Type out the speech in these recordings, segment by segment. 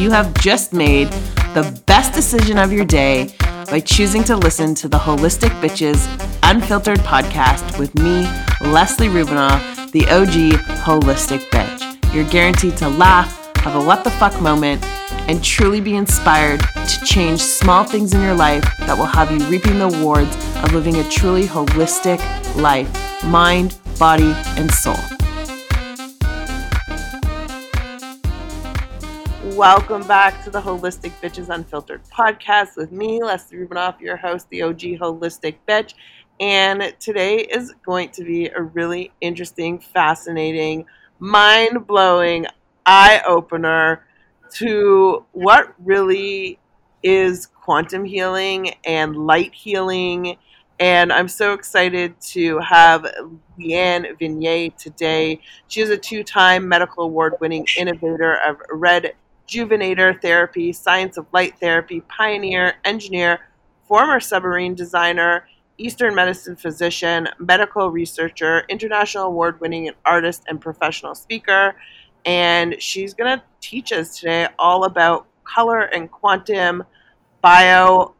you have just made the best decision of your day by choosing to listen to the Holistic Bitches Unfiltered podcast with me, Leslie Rubinoff, the OG Holistic Bitch. You're guaranteed to laugh, have a what the fuck moment, and truly be inspired to change small things in your life that will have you reaping the rewards of living a truly holistic life mind, body, and soul. Welcome back to the Holistic Bitches Unfiltered podcast with me, Leslie Rubinoff, your host, the OG Holistic Bitch. And today is going to be a really interesting, fascinating, mind blowing eye opener to what really is quantum healing and light healing. And I'm so excited to have Leanne Venier today. She is a two time medical award winning innovator of red Juvenator therapy, science of light therapy, pioneer, engineer, former submarine designer, Eastern medicine physician, medical researcher, international award winning artist and professional speaker. And she's going to teach us today all about color and quantum bio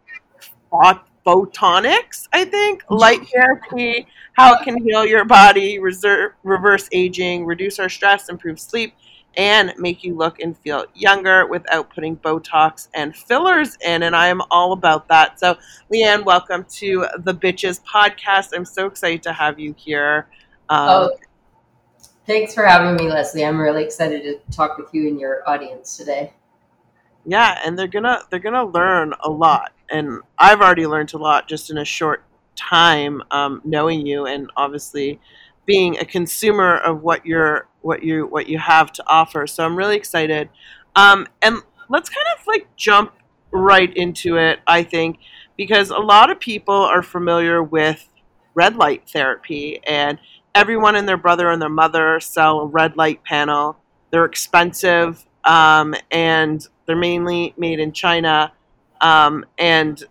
photonics, I think, mm-hmm. light therapy, how it can heal your body, reserve, reverse aging, reduce our stress, improve sleep, and make you look and feel younger without putting Botox and fillers in. And I am all about that. So, Leanne, welcome to the Bitches podcast. I'm so excited to have you here. Um, oh, thanks for having me, Leslie. I'm really excited to talk with you and your audience today. Yeah, and they're gonna they're gonna learn a lot, and I've already learned a lot just in a short time um, knowing you, and obviously being a consumer of what you're what you what you have to offer. So I'm really excited. Um, and let's kind of like jump right into it. I think because a lot of people are familiar with red light therapy, and everyone and their brother and their mother sell a red light panel. They're expensive, um, and they're mainly made in China. Um, and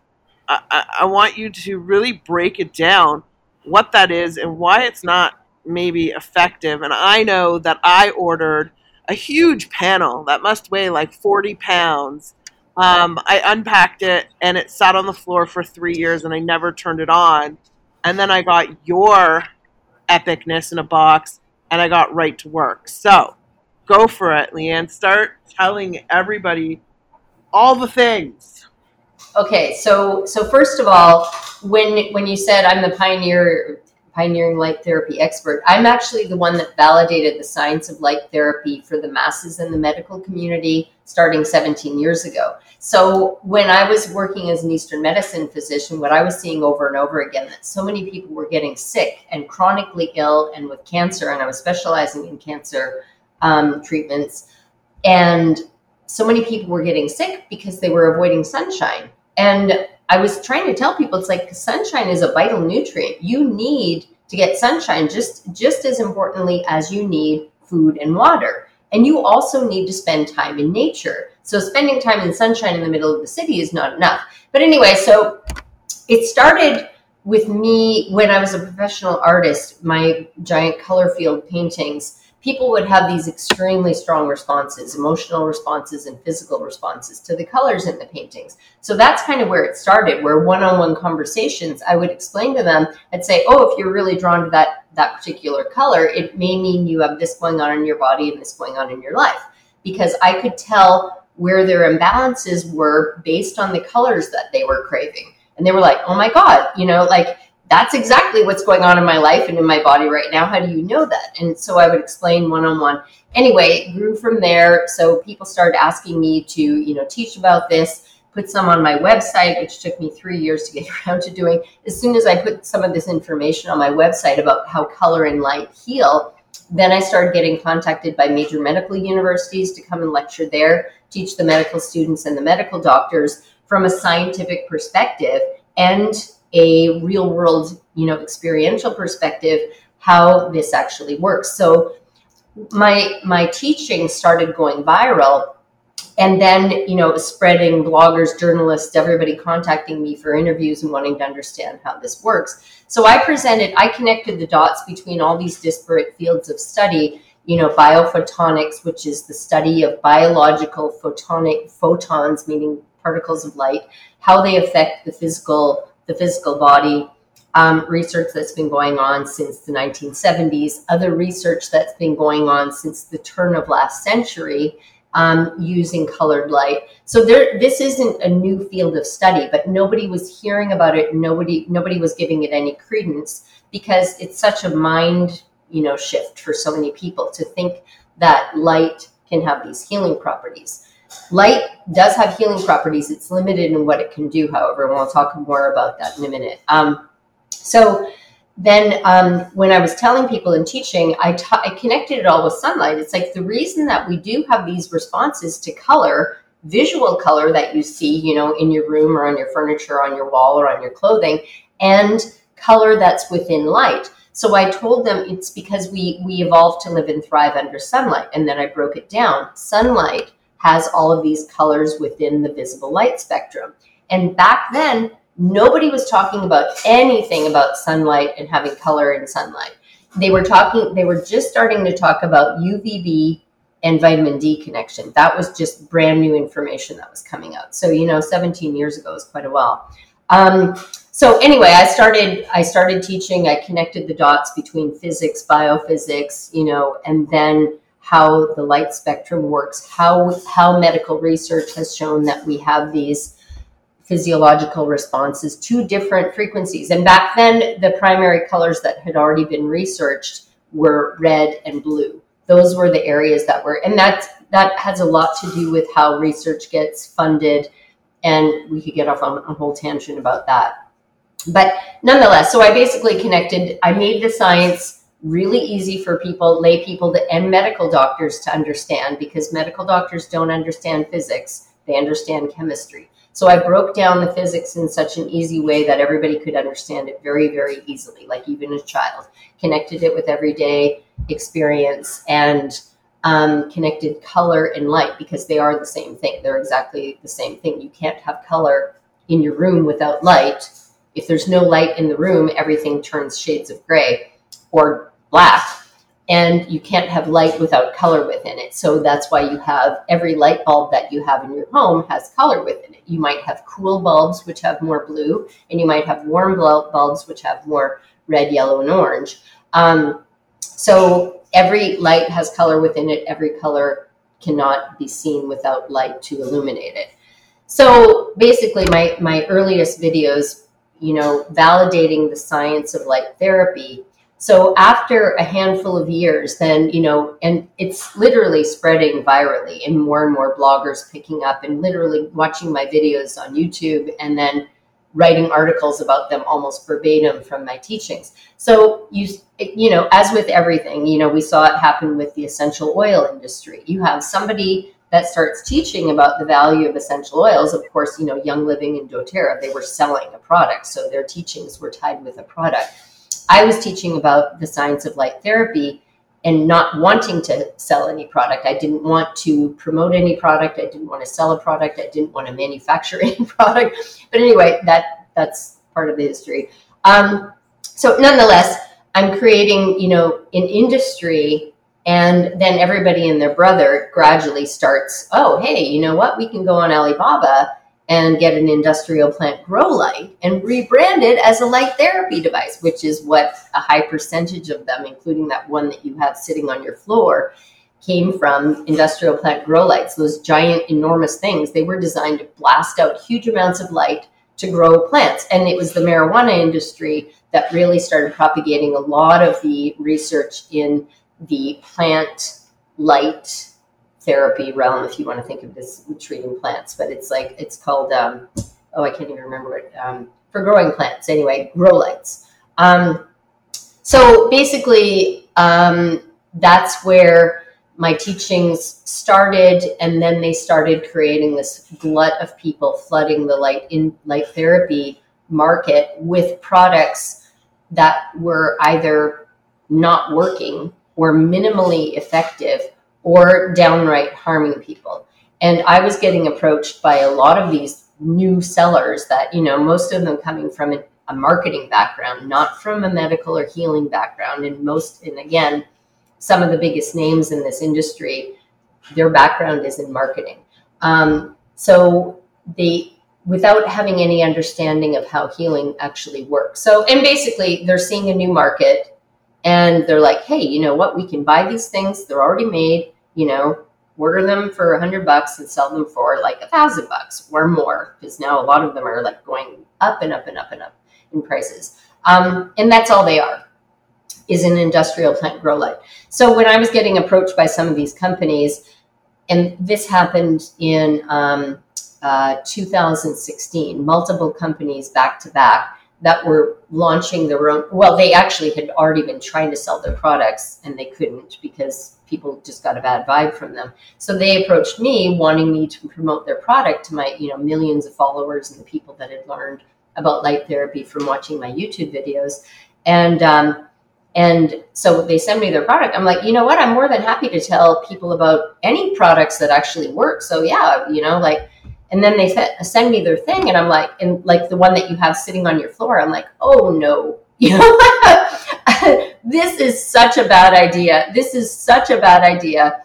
I, I want you to really break it down what that is and why it's not maybe effective. And I know that I ordered a huge panel that must weigh like 40 pounds. Um, I unpacked it and it sat on the floor for three years and I never turned it on. And then I got your epicness in a box and I got right to work. So go for it, Leanne. Start telling everybody all the things. Okay, so so first of all, when when you said I'm the pioneer pioneering light therapy expert. I'm actually the one that validated the science of light therapy for the masses in the medical community starting 17 years ago. So when I was working as an Eastern medicine physician, what I was seeing over and over again that so many people were getting sick and chronically ill and with cancer, and I was specializing in cancer um, treatments, and so many people were getting sick because they were avoiding sunshine. And I was trying to tell people it's like sunshine is a vital nutrient. You need to get sunshine just just as importantly as you need food and water. And you also need to spend time in nature. So spending time in sunshine in the middle of the city is not enough. But anyway, so it started with me when I was a professional artist, my giant color field paintings people would have these extremely strong responses, emotional responses and physical responses to the colors in the paintings. So that's kind of where it started, where one-on-one conversations, I would explain to them, I'd say, oh, if you're really drawn to that that particular color, it may mean you have this going on in your body and this going on in your life. Because I could tell where their imbalances were based on the colors that they were craving. And they were like, oh my God, you know, like that's exactly what's going on in my life and in my body right now. How do you know that? And so I would explain one on one. Anyway, it grew from there. So people started asking me to, you know, teach about this, put some on my website, which took me three years to get around to doing. As soon as I put some of this information on my website about how color and light heal, then I started getting contacted by major medical universities to come and lecture there, teach the medical students and the medical doctors from a scientific perspective and a real world, you know, experiential perspective how this actually works. So my my teaching started going viral and then you know spreading bloggers journalists everybody contacting me for interviews and wanting to understand how this works so i presented i connected the dots between all these disparate fields of study you know, biophotonics, which is the study of biological photonic photons, meaning particles of light, how they affect the physical the physical body. Um, research that's been going on since the 1970s, other research that's been going on since the turn of last century um, using colored light. So there, this isn't a new field of study, but nobody was hearing about it. Nobody, nobody was giving it any credence because it's such a mind, you know, shift for so many people to think that light can have these healing properties. Light does have healing properties. It's limited in what it can do, however, and we'll talk more about that in a minute. Um, so then um, when I was telling people and teaching, I, ta- I connected it all with sunlight. It's like the reason that we do have these responses to color, visual color that you see, you know, in your room or on your furniture, on your wall or on your clothing, and color that's within light. So I told them it's because we we evolved to live and thrive under sunlight, and then I broke it down. Sunlight has all of these colors within the visible light spectrum. And back then, nobody was talking about anything about sunlight and having color in sunlight. They were talking, they were just starting to talk about UVB and vitamin D connection. That was just brand new information that was coming out. So, you know, 17 years ago is quite a while. Um, so anyway, I started I started teaching. I connected the dots between physics, biophysics, you know, and then how the light spectrum works, how how medical research has shown that we have these physiological responses to different frequencies. And back then, the primary colors that had already been researched were red and blue. Those were the areas that were, and that that has a lot to do with how research gets funded. And we could get off on a whole tangent about that. But nonetheless, so I basically connected, I made the science really easy for people, lay people, to, and medical doctors to understand because medical doctors don't understand physics, they understand chemistry. So I broke down the physics in such an easy way that everybody could understand it very, very easily, like even a child. Connected it with everyday experience and um, connected color and light because they are the same thing. They're exactly the same thing. You can't have color in your room without light. If there's no light in the room, everything turns shades of gray or black and you can't have light without color within it. So that's why you have every light bulb that you have in your home has color within it. You might have cool bulbs, which have more blue, and you might have warm bulbs, which have more red, yellow, and orange. Um, so every light has color within it. Every color cannot be seen without light to illuminate it. So basically, my, my earliest videos, you know, validating the science of light therapy so after a handful of years, then, you know, and it's literally spreading virally and more and more bloggers picking up and literally watching my videos on YouTube and then writing articles about them almost verbatim from my teachings. So you you know, as with everything, you know, we saw it happen with the essential oil industry. You have somebody that starts teaching about the value of essential oils. Of course, you know, Young Living and doTERRA, they were selling a product, so their teachings were tied with a product I was teaching about the science of light therapy and not wanting to sell any product. I didn't want to promote any product. I didn't want to sell a product. I didn't want to manufacture any product. But anyway, that that's part of the history. Um, so nonetheless, I'm creating, you know, an industry and then everybody and their brother gradually starts, oh, hey, you know what? We can go on Alibaba and get an industrial plant grow light and rebrand it as a light therapy device, which is what a high percentage of them, including that one that you have sitting on your floor, came from industrial plant grow lights. Those giant, enormous things, they were designed to blast out huge amounts of light to grow plants. And it was the marijuana industry that really started propagating a lot of the research in the plant light therapy realm, if you want to think of this treating plants, but it's like it's called um, oh I can't even remember it um, for growing plants anyway, grow lights. Um, so basically, um, that's where my teachings started, and then they started creating this glut of people flooding the light in light therapy market with products that were either not working or minimally effective or downright harming people. And I was getting approached by a lot of these new sellers that, you know, most of them coming from a marketing background, not from a medical or healing background. And most, and again, some of the biggest names in this industry, their background is in marketing. Um, so they, without having any understanding of how healing actually works. So, and basically, they're seeing a new market and they're like, hey, you know what? We can buy these things. They're already made, you know, order them for a hundred bucks and sell them for like a thousand bucks or more. Because now a lot of them are like going up and up and up and up in prices. Um, and that's all they are is an industrial plant grow light. So when I was getting approached by some of these companies, and this happened in um, uh, 2016, multiple companies back to back that were launching their own. Well, they actually had already been trying to sell their products and they couldn't because people just got a bad vibe from them. So they approached me wanting me to promote their product to my, you know, millions of followers and the people that had learned about light therapy from watching my YouTube videos. And um, and so they send me their product. I'm like, you know what? I'm more than happy to tell people about any products that actually work. So yeah, you know, like, and then they send me their thing, and I'm like, and like the one that you have sitting on your floor, I'm like, oh no, you know, this is such a bad idea. This is such a bad idea.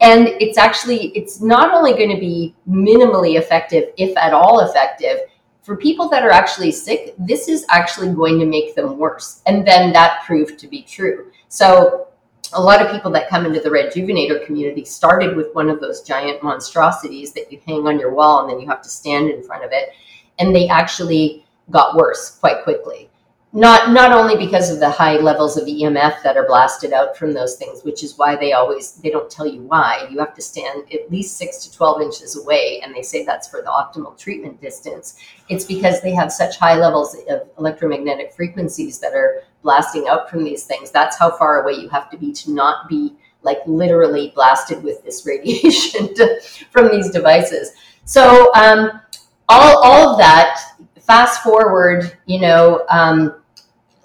And it's actually, it's not only going to be minimally effective, if at all effective, for people that are actually sick, this is actually going to make them worse. And then that proved to be true. So a lot of people that come into the rejuvenator community started with one of those giant monstrosities that you hang on your wall and then you have to stand in front of it. And they actually got worse quite quickly not not only because of the high levels of EMF that are blasted out from those things, which is why they always they don't tell you why. You have to stand at least six to twelve inches away, and they say that's for the optimal treatment distance. It's because they have such high levels of electromagnetic frequencies that are blasting out from these things. That's how far away you have to be to not be like literally blasted with this radiation to, from these devices. So um, all all of that fast forward, you know, um,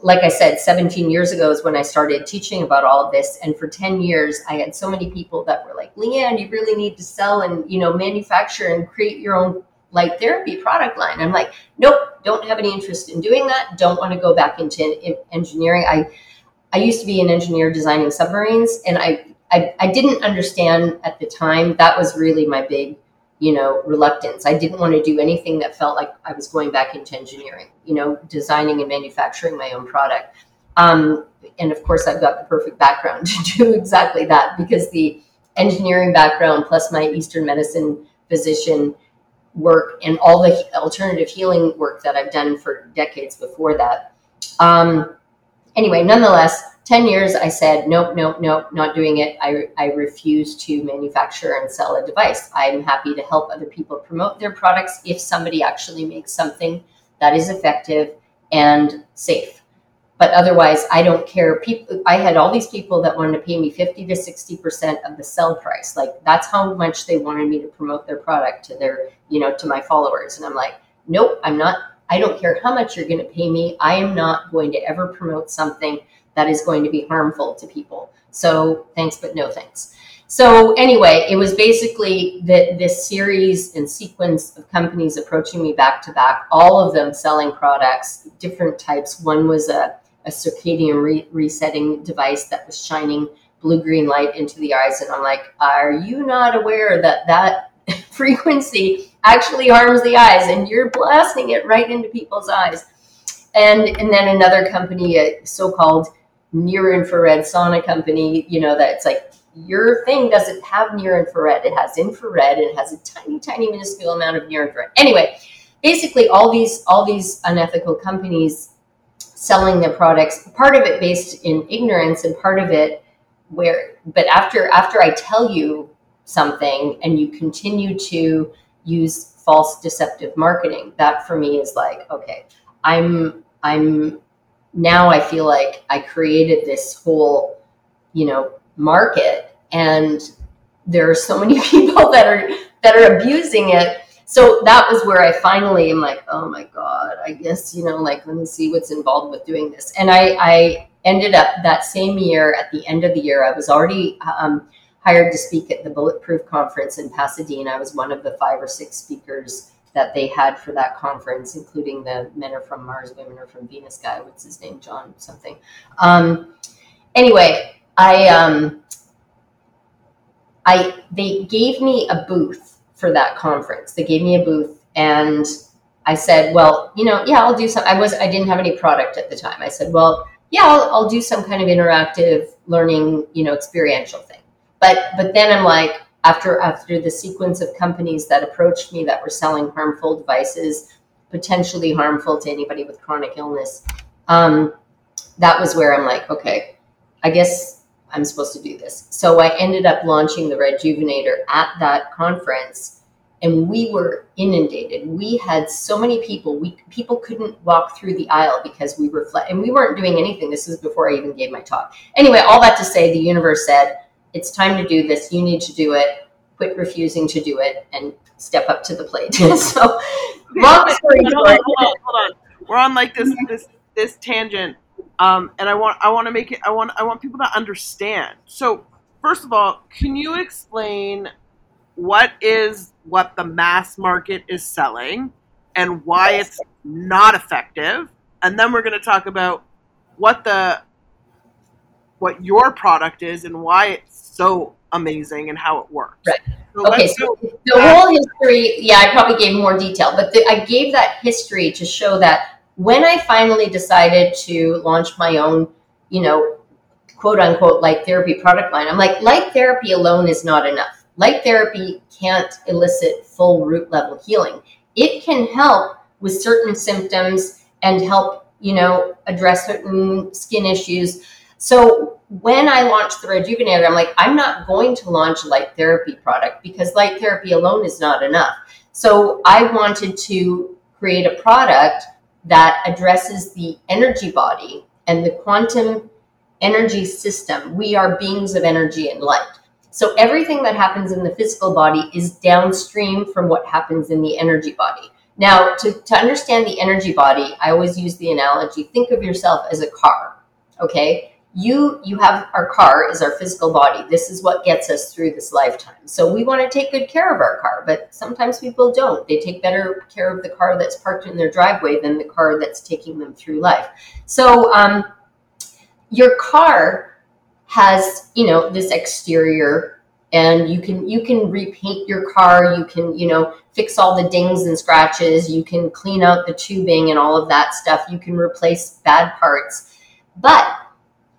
like I said, 17 years ago is when I started teaching about all of this. And for 10 years, I had so many people that were like, Leanne, you really need to sell and, you know, manufacture and create your own light therapy product line. I'm like, nope, don't have any interest in doing that. Don't want to go back into engineering. I, I used to be an engineer designing submarines and I, I, I didn't understand at the time. That was really my big you know, reluctance. I didn't want to do anything that felt like I was going back into engineering, you know, designing and manufacturing my own product. Um, and of course, I've got the perfect background to do exactly that because the engineering background plus my Eastern medicine physician work and all the alternative healing work that I've done for decades before that. Um, anyway, nonetheless, 10 years, I said, nope, nope, nope, not doing it. I, I refuse to manufacture and sell a device. I'm happy to help other people promote their products if somebody actually makes something that is effective and safe. But otherwise, I don't care. People, I had all these people that wanted to pay me 50 to 60% of the sell price. Like that's how much they wanted me to promote their product to their, you know, to my followers. And I'm like, nope, I'm not, I don't care how much you're going to pay me. I am not going to ever promote something that is going to be harmful to people. So thanks, but no thanks. So anyway, it was basically that this series and sequence of companies approaching me back to back, all of them selling products, different types. One was a, a circadian re- resetting device that was shining blue green light into the eyes, and I'm like, are you not aware that that frequency actually harms the eyes, and you're blasting it right into people's eyes? And and then another company, a so-called near infrared sauna company, you know, that it's like your thing doesn't have near infrared. It has infrared and it has a tiny, tiny minuscule amount of near infrared. Anyway, basically all these all these unethical companies selling their products, part of it based in ignorance and part of it where but after after I tell you something and you continue to use false deceptive marketing, that for me is like, okay, I'm I'm now I feel like I created this whole, you know, market and there are so many people that are that are abusing it. So that was where I finally am like, oh my God, I guess, you know, like let me see what's involved with doing this. And I, I ended up that same year at the end of the year, I was already um, hired to speak at the Bulletproof Conference in Pasadena. I was one of the five or six speakers that they had for that conference, including the men are from Mars, women are from Venus guy. What's his name? John something. Um, anyway, I um, I they gave me a booth for that conference. They gave me a booth, and I said, well, you know, yeah, I'll do some. I was I didn't have any product at the time. I said, well, yeah, I'll, I'll do some kind of interactive learning, you know, experiential thing. But but then I'm like, after after the sequence of companies that approached me that were selling harmful devices, potentially harmful to anybody with chronic illness, um, that was where I'm like, okay, I guess I'm supposed to do this. So I ended up launching the Rejuvenator at that conference and we were inundated. We had so many people. We people couldn't walk through the aisle because we were flat, and we weren't doing anything. This is before I even gave my talk. Anyway, all that to say, the universe said, "It's time to do this. You need to do it. Quit refusing to do it and step up to the plate." so, long story hold on, hold on, hold on. We're on like this this this tangent, um, and I want I want to make it. I want I want people to understand. So, first of all, can you explain what is what the mass market is selling and why it's not effective and then we're going to talk about what the what your product is and why it's so amazing and how it works right so okay so the whole history yeah i probably gave more detail but the, i gave that history to show that when i finally decided to launch my own you know quote unquote light therapy product line i'm like light therapy alone is not enough Light therapy can't elicit full root level healing. It can help with certain symptoms and help, you know, address certain skin issues. So when I launched the Rejuvenator, I'm like, I'm not going to launch a light therapy product because light therapy alone is not enough. So I wanted to create a product that addresses the energy body and the quantum energy system. We are beings of energy and light. So everything that happens in the physical body is downstream from what happens in the energy body. Now, to, to understand the energy body, I always use the analogy think of yourself as a car. Okay? You you have our car is our physical body. This is what gets us through this lifetime. So we want to take good care of our car, but sometimes people don't. They take better care of the car that's parked in their driveway than the car that's taking them through life. So um, your car has you know this exterior and you can you can repaint your car you can you know fix all the dings and scratches you can clean out the tubing and all of that stuff you can replace bad parts but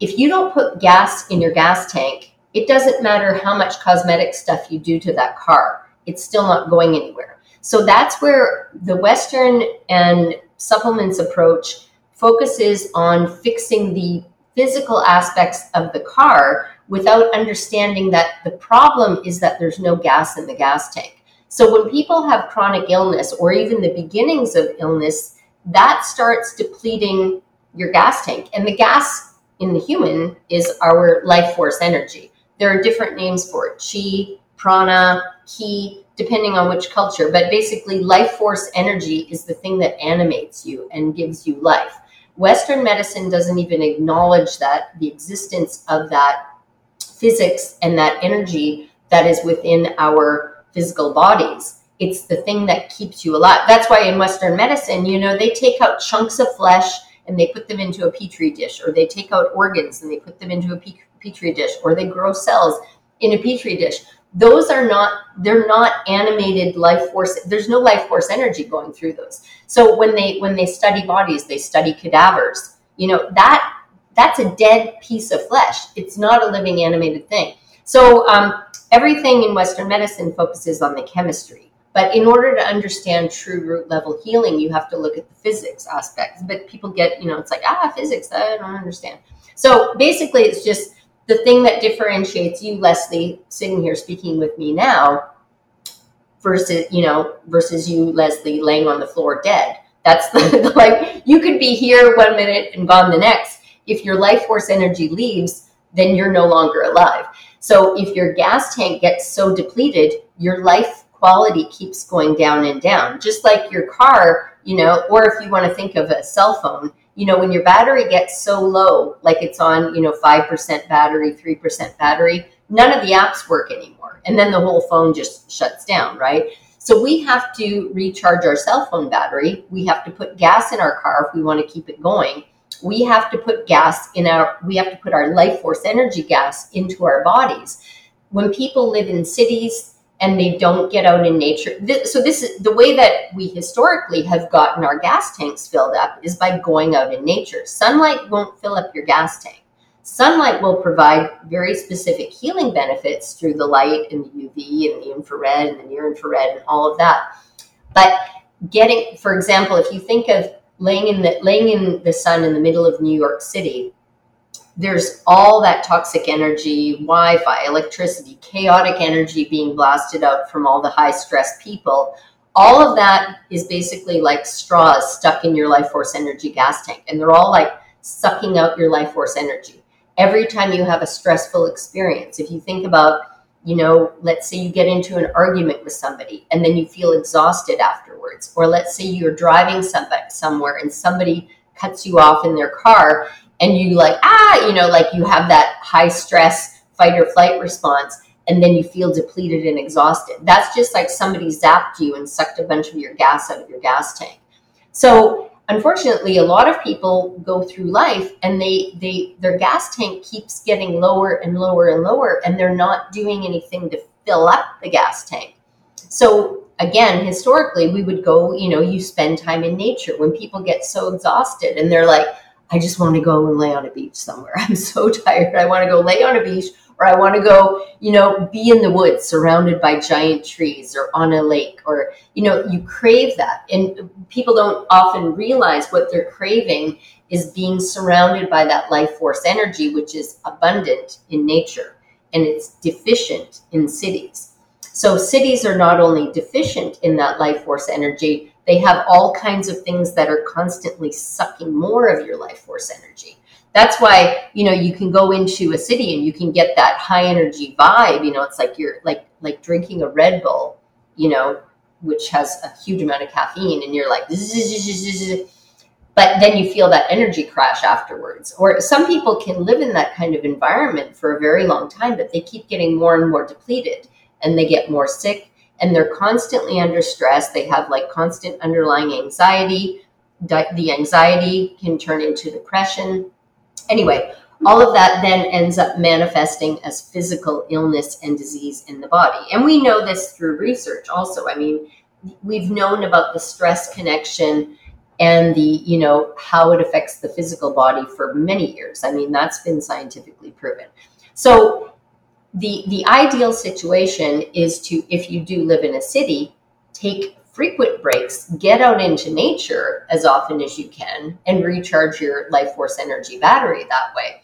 if you don't put gas in your gas tank it doesn't matter how much cosmetic stuff you do to that car it's still not going anywhere so that's where the western and supplements approach focuses on fixing the physical aspects of the car without understanding that the problem is that there's no gas in the gas tank. So when people have chronic illness or even the beginnings of illness, that starts depleting your gas tank. And the gas in the human is our life force energy. There are different names for it chi, prana, ki, depending on which culture. But basically, life force energy is the thing that animates you and gives you life. Western medicine doesn't even acknowledge that the existence of that physics and that energy that is within our physical bodies. It's the thing that keeps you alive. That's why in Western medicine, you know, they take out chunks of flesh and they put them into a petri dish, or they take out organs and they put them into a petri dish, or they grow cells in a petri dish. Those are not they're not animated life force there's no life force energy going through those. So when they when they study bodies they study cadavers. You know that that's a dead piece of flesh. It's not a living animated thing. So um, everything in western medicine focuses on the chemistry but in order to understand true root level healing you have to look at the physics aspects but people get you know it's like ah physics i don't understand so basically it's just the thing that differentiates you, Leslie, sitting here speaking with me now, versus you know, versus you, Leslie, laying on the floor dead. That's the, the like you could be here one minute and gone the next. If your life force energy leaves, then you're no longer alive. So if your gas tank gets so depleted, your life quality keeps going down and down. Just like your car, you know, or if you want to think of a cell phone, you know, when your battery gets so low, like it's on, you know, 5% battery, 3% battery, none of the apps work anymore. And then the whole phone just shuts down, right? So we have to recharge our cell phone battery. We have to put gas in our car if we want to keep it going. we have to put gas in our we have to put our life force energy gas into our bodies when people live in cities and they don't get out in nature. This, so this is the way that we historically have gotten our gas tanks filled up is by going out in nature. Sunlight won't fill up your gas tank. Sunlight will provide very specific healing benefits through the light and the uv and the infrared and the near infrared and all of that. But getting for example if you think of laying in the laying in the sun in the middle of New York City, there's all that toxic energy, Wi-Fi, electricity, chaotic energy being blasted out from all the high stress people. All of that is basically like straws stuck in your life force energy gas tank, and they're all like sucking out your life force energy. Every time you have a stressful experience, if you think about you know, let's say you get into an argument with somebody and then you feel exhausted afterwards. Or let's say you're driving somebody somewhere and somebody cuts you off in their car and you like, ah, you know, like you have that high stress fight or flight response and then you feel depleted and exhausted. That's just like somebody zapped you and sucked a bunch of your gas out of your gas tank. So unfortunately a lot of people go through life and they they their gas tank keeps getting lower and lower and lower and they're not doing anything to fill up the gas tank so again historically we would go you know you spend time in nature when people get so exhausted and they're like i just want to go and lay on a beach somewhere i'm so tired i want to go lay on a beach or I want to go, you know, be in the woods surrounded by giant trees or on a lake or, you know, you crave that. And people don't often realize what they're craving is being surrounded by that life force energy, which is abundant in nature and it's deficient in cities. So cities are not only deficient in that life force energy, they have all kinds of things that are constantly sucking more of your life force energy. That's why you know you can go into a city and you can get that high energy vibe you know it's like you're like like drinking a red bull you know which has a huge amount of caffeine and you're like but then you feel that energy crash afterwards. Or some people can live in that kind of environment for a very long time but they keep getting more and more depleted and they get more sick and they're constantly under stress they have like constant underlying anxiety the anxiety can turn into depression Anyway, all of that then ends up manifesting as physical illness and disease in the body. And we know this through research also. I mean, we've known about the stress connection and the, you know, how it affects the physical body for many years. I mean, that's been scientifically proven. So the the ideal situation is to if you do live in a city, take frequent breaks, get out into nature as often as you can and recharge your life force energy battery that way.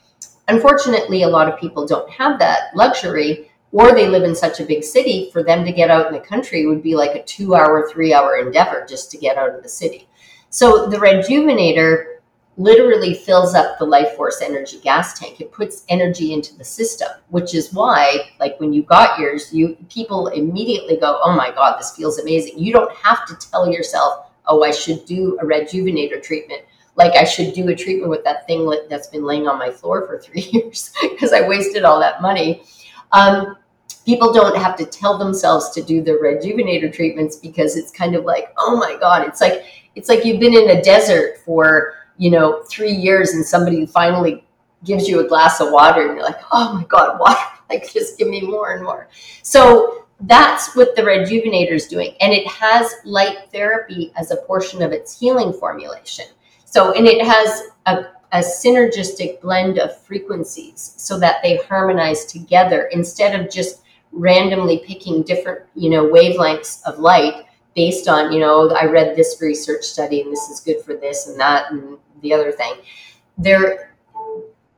Unfortunately, a lot of people don't have that luxury or they live in such a big city. For them to get out in the country would be like a two hour, three hour endeavor just to get out of the city. So the Rejuvenator literally fills up the life force energy gas tank. It puts energy into the system, which is why, like when you got yours, you people immediately go, "Oh my god, this feels amazing." You don't have to tell yourself, "Oh, I should do a rejuvenator treatment." Like I should do a treatment with that thing that's been laying on my floor for three years because I wasted all that money. Um, people don't have to tell themselves to do the rejuvenator treatments because it's kind of like, oh my god, it's like it's like you've been in a desert for you know, three years and somebody finally gives you a glass of water and you're like, oh my God, water, like just give me more and more. So that's what the rejuvenator is doing. And it has light therapy as a portion of its healing formulation. So, and it has a, a synergistic blend of frequencies so that they harmonize together instead of just randomly picking different, you know, wavelengths of light based on, you know, I read this research study and this is good for this and that and the other thing. There,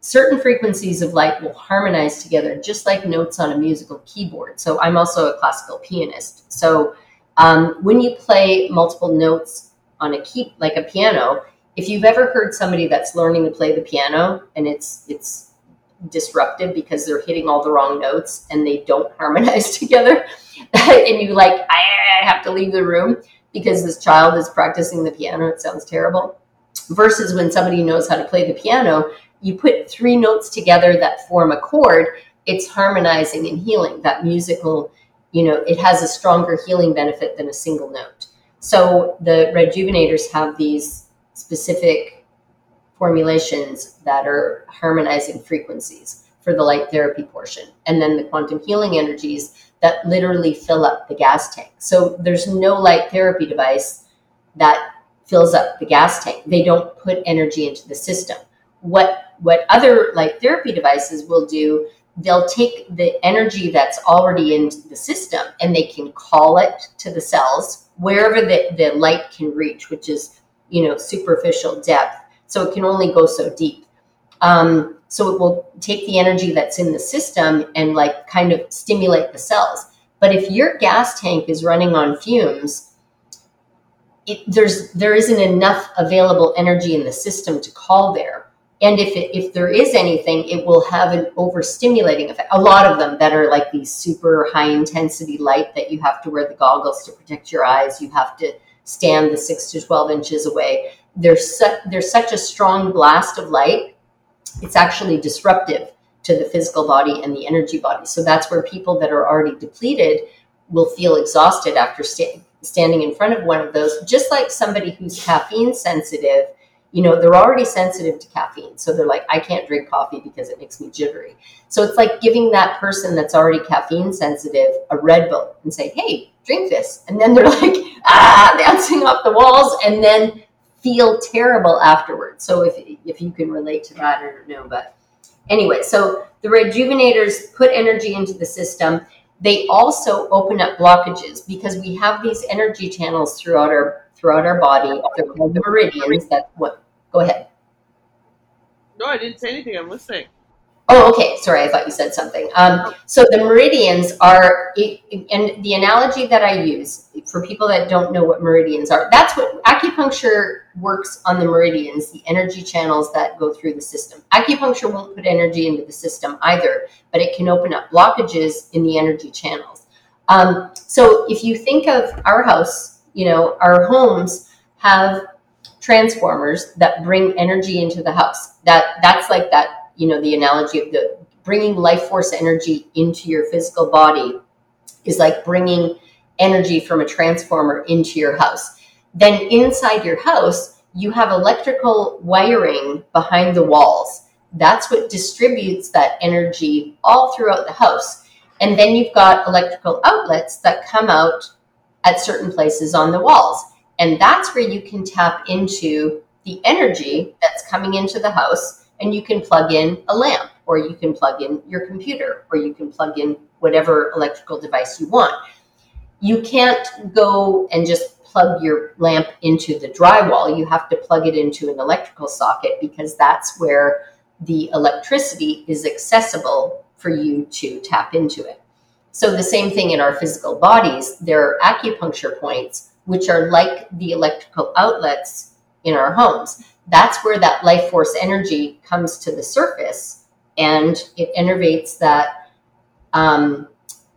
certain frequencies of light will harmonize together, just like notes on a musical keyboard. So I'm also a classical pianist. So um, when you play multiple notes on a key, like a piano, if you've ever heard somebody that's learning to play the piano and it's it's disruptive because they're hitting all the wrong notes and they don't harmonize together and you like I have to leave the room because this child is practicing the piano it sounds terrible versus when somebody knows how to play the piano, you put three notes together that form a chord, it's harmonizing and healing. That musical, you know, it has a stronger healing benefit than a single note. So the rejuvenators have these specific formulations that are harmonizing frequencies for the light therapy portion, and then the quantum healing energies that literally fill up the gas tank. So there's no light therapy device that fills up the gas tank. They don't put energy into the system. What what other light therapy devices will do, they'll take the energy that's already in the system and they can call it to the cells wherever the, the light can reach, which is you know superficial depth. So it can only go so deep. Um, so it will take the energy that's in the system and like kind of stimulate the cells. But if your gas tank is running on fumes, it, there's there isn't enough available energy in the system to call there. And if it, if there is anything, it will have an overstimulating effect. A lot of them that are like these super high intensity light that you have to wear the goggles to protect your eyes. You have to stand the six to twelve inches away. There's su- there's such a strong blast of light it's actually disruptive to the physical body and the energy body. So that's where people that are already depleted will feel exhausted after sta- standing in front of one of those, just like somebody who's caffeine sensitive. You know, they're already sensitive to caffeine. So they're like, I can't drink coffee because it makes me jittery. So it's like giving that person that's already caffeine sensitive a Red Bull and say, hey, drink this. And then they're like, ah, dancing off the walls. And then feel terrible afterwards. So if if you can relate to that, I don't know, but anyway, so the rejuvenators put energy into the system. They also open up blockages because we have these energy channels throughout our throughout our body. They're called the meridians. That what? Go ahead. No, I didn't say anything. I'm listening. Oh, okay. Sorry, I thought you said something. Um, so the meridians are, and the analogy that I use for people that don't know what meridians are, that's what acupuncture works on the meridians, the energy channels that go through the system. Acupuncture won't put energy into the system either, but it can open up blockages in the energy channels. Um, so if you think of our house, you know, our homes have transformers that bring energy into the house. That that's like that you know the analogy of the bringing life force energy into your physical body is like bringing energy from a transformer into your house. Then inside your house you have electrical wiring behind the walls. That's what distributes that energy all throughout the house. And then you've got electrical outlets that come out at certain places on the walls. And that's where you can tap into the energy that's coming into the house and you can plug in a lamp or you can plug in your computer or you can plug in whatever electrical device you want. You can't go and just plug your lamp into the drywall. You have to plug it into an electrical socket because that's where the electricity is accessible for you to tap into it. So, the same thing in our physical bodies, there are acupuncture points, which are like the electrical outlets in our homes that's where that life force energy comes to the surface and it innervates that um,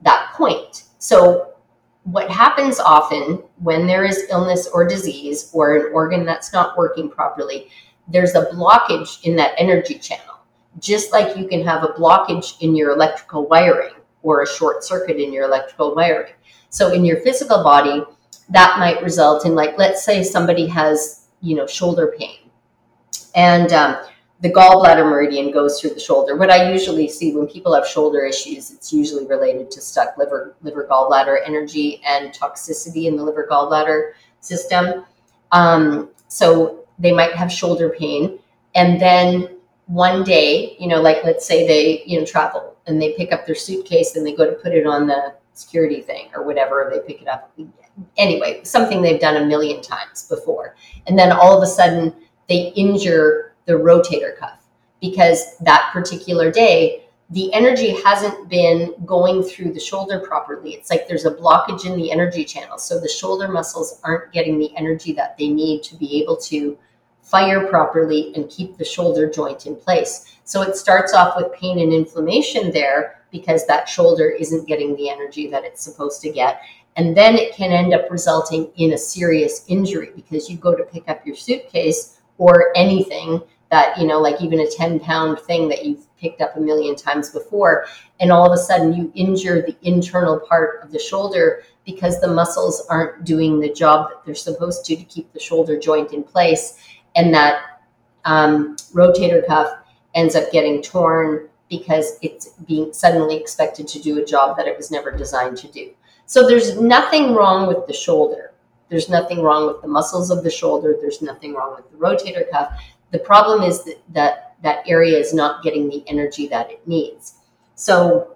that point. So what happens often when there is illness or disease or an organ that's not working properly, there's a blockage in that energy channel. Just like you can have a blockage in your electrical wiring or a short circuit in your electrical wiring. So in your physical body, that might result in like let's say somebody has, you know, shoulder pain and um, the gallbladder meridian goes through the shoulder. What I usually see when people have shoulder issues, it's usually related to stuck liver, liver gallbladder energy and toxicity in the liver gallbladder system. Um, so they might have shoulder pain, and then one day, you know, like let's say they, you know, travel and they pick up their suitcase and they go to put it on the security thing or whatever, they pick it up. Anyway, something they've done a million times before, and then all of a sudden they injure the rotator cuff because that particular day the energy hasn't been going through the shoulder properly. It's like there's a blockage in the energy channel. So the shoulder muscles aren't getting the energy that they need to be able to fire properly and keep the shoulder joint in place. So it starts off with pain and inflammation there because that shoulder isn't getting the energy that it's supposed to get. And then it can end up resulting in a serious injury because you go to pick up your suitcase or anything that you know like even a 10 pound thing that you've picked up a million times before and all of a sudden you injure the internal part of the shoulder because the muscles aren't doing the job that they're supposed to to keep the shoulder joint in place and that um, rotator cuff ends up getting torn because it's being suddenly expected to do a job that it was never designed to do. So there's nothing wrong with the shoulder. There's nothing wrong with the muscles of the shoulder. There's nothing wrong with the rotator cuff. The problem is that that, that area is not getting the energy that it needs. So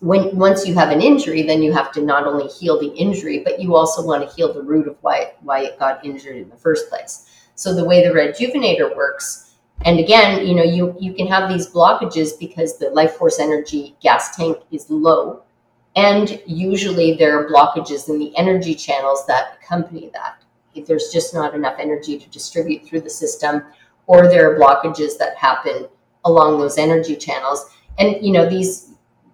when once you have an injury, then you have to not only heal the injury, but you also want to heal the root of why why it got injured in the first place. So the way the rejuvenator works, and again, you know, you you can have these blockages because the life force energy gas tank is low, and usually there are blockages in the energy channels that accompany that. If there's just not enough energy to distribute through the system, or there are blockages that happen along those energy channels, and you know these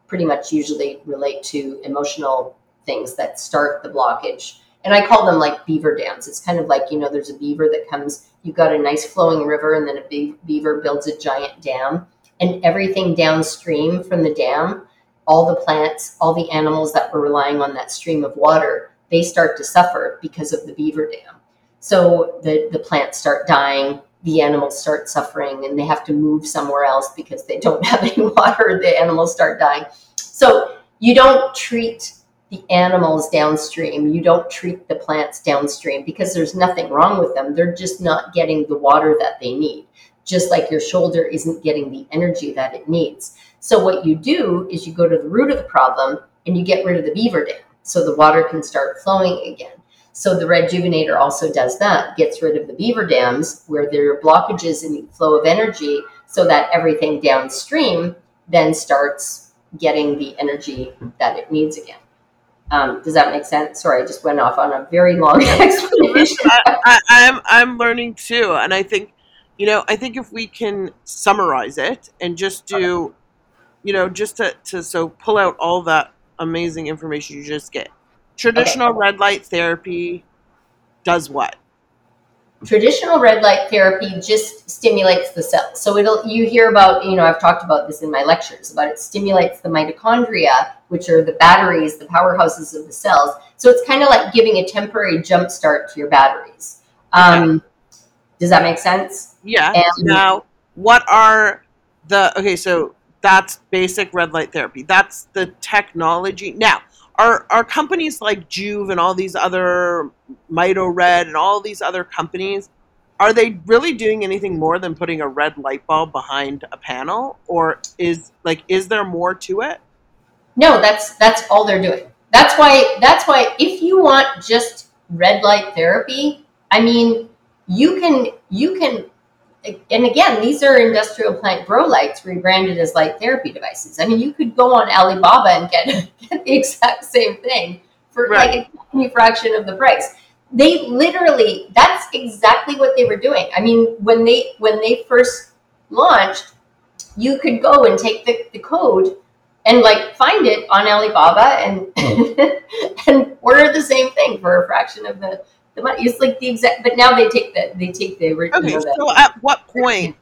pretty much usually relate to emotional things that start the blockage. And I call them like beaver dams. It's kind of like, you know, there's a beaver that comes, you've got a nice flowing river, and then a big beaver builds a giant dam. And everything downstream from the dam, all the plants, all the animals that were relying on that stream of water, they start to suffer because of the beaver dam. So the, the plants start dying, the animals start suffering and they have to move somewhere else because they don't have any water. The animals start dying. So you don't treat the animals downstream. You don't treat the plants downstream because there's nothing wrong with them. They're just not getting the water that they need, just like your shoulder isn't getting the energy that it needs. So, what you do is you go to the root of the problem and you get rid of the beaver dam so the water can start flowing again. So the rejuvenator also does that, gets rid of the beaver dams where there are blockages in the flow of energy so that everything downstream then starts getting the energy that it needs again. Um, does that make sense? Sorry, I just went off on a very long explanation. I, I, I'm I'm learning too, and I think, you know, I think if we can summarize it and just do, you know, just to, to so pull out all that amazing information you just get, Traditional okay. red light therapy does what? Traditional red light therapy just stimulates the cells. So it'll you hear about, you know, I've talked about this in my lectures about it stimulates the mitochondria, which are the batteries, the powerhouses of the cells. So it's kind of like giving a temporary jump start to your batteries. Um, Does that make sense? Yeah. And now, what are the okay? So that's basic red light therapy. That's the technology. Now, are are companies like Joovv and all these other Mito Red and all these other companies are they really doing anything more than putting a red light bulb behind a panel or is like is there more to it? No, that's that's all they're doing. That's why that's why if you want just red light therapy, I mean, you can you can and again, these are industrial plant grow lights rebranded as light therapy devices. I mean, you could go on Alibaba and get, get the exact same thing for right. like a tiny fraction of the price. They literally, that's exactly what they were doing. I mean, when they when they first launched, you could go and take the, the code and like find it on Alibaba and and order the same thing for a fraction of the the money. It's like the exact, but now they take the they take the okay. You know, so at what point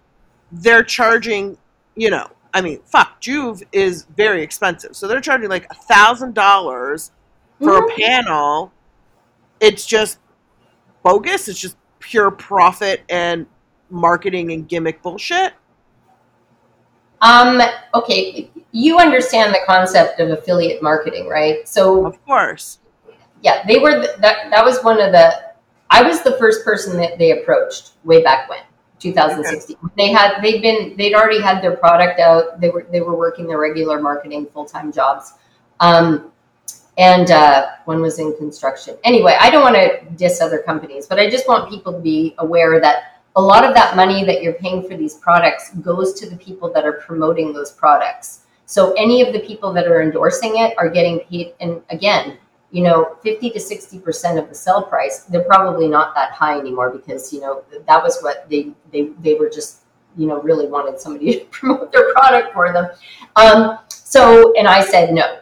they're charging? You know, I mean, fuck, Joovv is very expensive, so they're charging like a thousand dollars for mm-hmm. a panel. It's just bogus. It's just pure profit and marketing and gimmick bullshit. Um. Okay, you understand the concept of affiliate marketing, right? So, of course yeah, they were the, that. That was one of the. I was the first person that they approached way back when, 2016. Okay. They had they'd been they'd already had their product out. They were they were working their regular marketing full time jobs, um, and uh, one was in construction. Anyway, I don't want to diss other companies, but I just want people to be aware that a lot of that money that you're paying for these products goes to the people that are promoting those products. So any of the people that are endorsing it are getting paid. And again, you know, 50 to 60% of the sell price, they're probably not that high anymore because, you know, that was what they, they, they were just, you know, really wanted somebody to promote their product for them. Um, so, and I said no.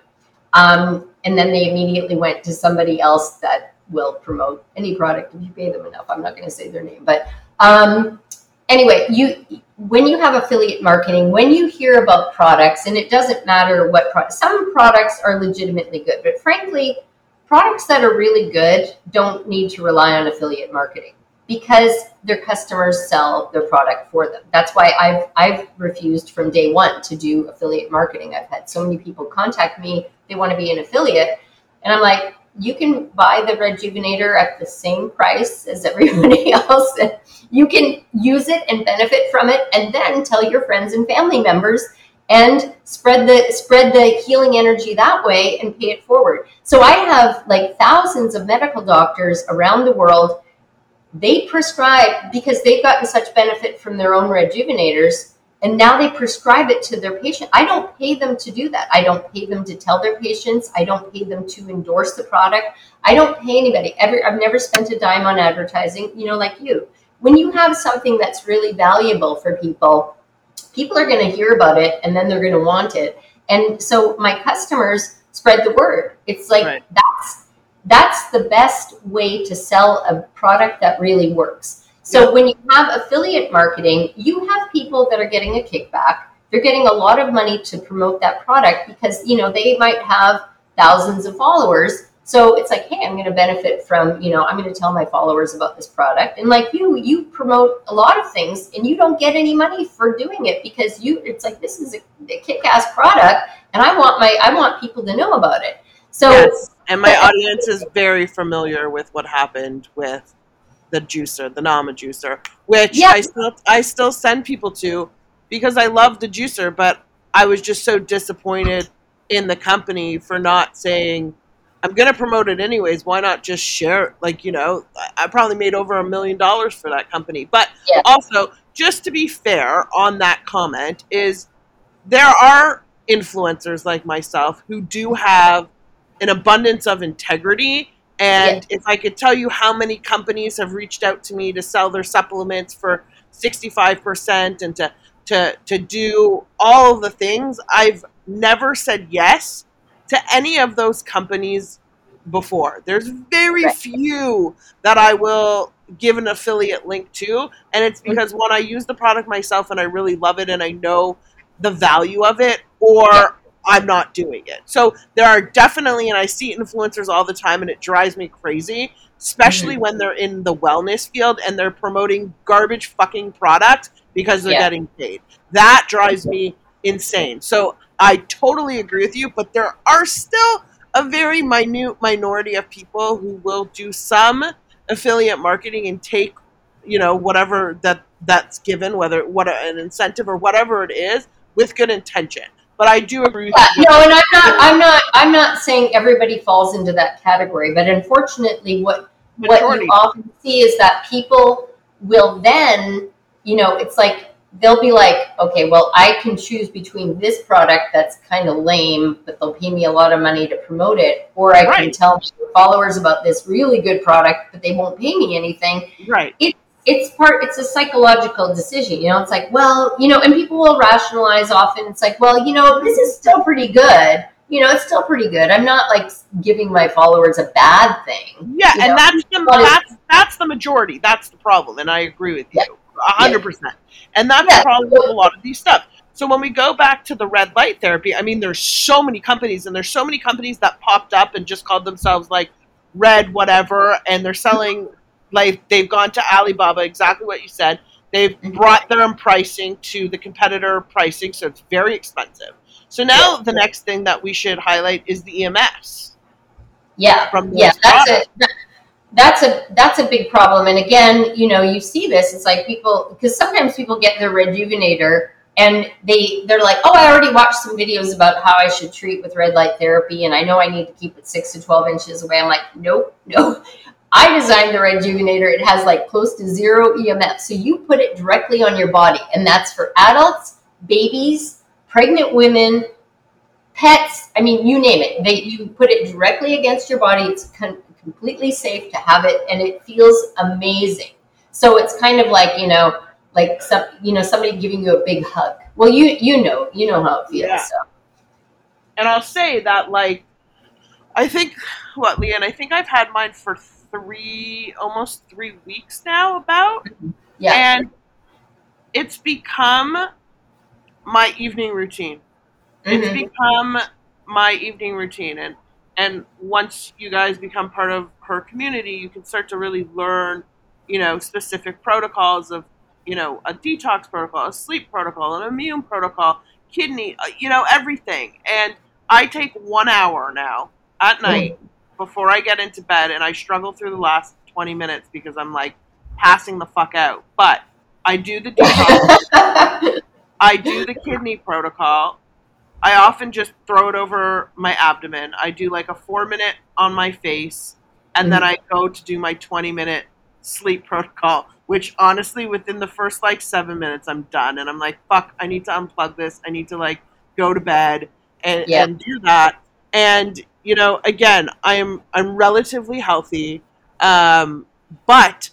Um, and then they immediately went to somebody else that will promote any product if you pay them enough. I'm not going to say their name, but um, anyway, you when you have affiliate marketing, when you hear about products, and it doesn't matter what product, some products are legitimately good, but frankly, products that are really good don't need to rely on affiliate marketing. because their customers sell their product for them. That's why I've I've refused from day one to do affiliate marketing. I've had so many people contact me, they want to be an affiliate, and I'm like, you can buy the rejuvenator at the same price as everybody else. you can use it and benefit from it and then tell your friends and family members and spread the spread the healing energy that way and pay it forward. So I have like thousands of medical doctors around the world. They prescribe because they've gotten such benefit from their own rejuvenators and now they prescribe it to their patient. I don't pay them to do that. I don't pay them to tell their patients. I don't pay them to endorse the product. I don't pay anybody. Ever i've never spent a dime on advertising you know like you. When you have something that's really valuable for people people are going to hear about it and then they're going to want it and so my customers spread the word it's like right. that's that's the best way to sell a product that really works. So yeah. when you have affiliate marketing, you have people that are getting a kickback. They're getting a lot of money to promote that product because you know they might have thousands of followers. So it's like, hey, I'm going to benefit from, you know, I'm going to tell my followers about this product. And like you, you promote a lot of things and you don't get any money for doing it because you it's like this is a, a kick-ass product and I want my I want people to know about it. So yes. and my audience is very familiar with what happened with the juicer, the Nama juicer, which yeah. I still I still send people to because I love the juicer, but I was just so disappointed in the company for not saying I'm gonna promote it anyways. Why not just share? Like you know, I probably made over a million dollars for that company. But yeah. also, just to be fair on that comment, is there are influencers like myself who do have an abundance of integrity. And if I could tell you how many companies have reached out to me to sell their supplements for 65% and to, to, to do all of the things, I've never said yes to any of those companies before. There's very right. few that I will give an affiliate link to. And it's mm-hmm. because when I use the product myself and I really love it and I know the value of it, or yeah. I'm not doing it. So there are definitely, and I see influencers all the time, and it drives me crazy, especially mm-hmm. when they're in the wellness field and they're promoting garbage fucking product because they're yeah. getting paid. That drives me insane. So I totally agree with you, but there are still a very minute minority of people who will do some affiliate marketing and take, you know, whatever that that's given, whether what an incentive or whatever it is, with good intention. But I do agree with yeah, you. No, and I'm not. I'm not. I'm not saying everybody falls into that category. But unfortunately, what Majority. what you often see is that people will then, you know, it's like they'll be like, okay, well, I can choose between this product that's kind of lame, but they'll pay me a lot of money to promote it, or I right. can tell followers about this really good product, but they won't pay me anything. Right. It it's part it's a psychological decision you know it's like well you know and people will rationalize often it's like well you know this is still pretty good you know it's still pretty good i'm not like giving my followers a bad thing yeah and know? that's the that's that's the majority that's the problem and i agree with you a 100% and that's yeah. the problem with a lot of these stuff so when we go back to the red light therapy i mean there's so many companies and there's so many companies that popped up and just called themselves like red whatever and they're selling like they've gone to Alibaba, exactly what you said. They've mm-hmm. brought their own pricing to the competitor pricing, so it's very expensive. So now yeah. the next thing that we should highlight is the EMF. Yeah, yeah, that's a that's a that's a big problem. And again, you know, you see this. It's like people because sometimes people get their rejuvenator and they they're like, oh, I already watched some videos about how I should treat with red light therapy, and I know I need to keep it six to twelve inches away. I'm like, nope, nope. I designed the Rejuvenator. It has like close to zero EMF. So you put it directly on your body, and that's for adults, babies, pregnant women, pets. I mean, you name it. They you put it directly against your body. It's con- completely safe to have it, and it feels amazing. So it's kind of like you know, like some you know somebody giving you a big hug. Well, you you know you know how it feels. Yeah. So. And I'll say that like I think what Leanne, I think I've had mine for three, almost three weeks now about. Yeah. And it's become my evening routine. Mm-hmm. It's become my evening routine. And, and once you guys become part of her community, you can start to really learn you know, specific protocols of, you know, a detox protocol, a sleep protocol, an immune protocol, kidney, uh, you know, everything. And I take one hour now at night before I get into bed, and I struggle through the last 20 minutes because I'm like passing the fuck out. But I do the detox, I do the kidney protocol. I often just throw it over my abdomen. I do like a four minute on my face, and then I go to do my 20 minute sleep protocol, which honestly, within the first like seven minutes, I'm done. And I'm like, fuck, I need to unplug this. I need to like go to bed and, Yep. and do that. And, you know, again, I'm I'm relatively healthy. Um, but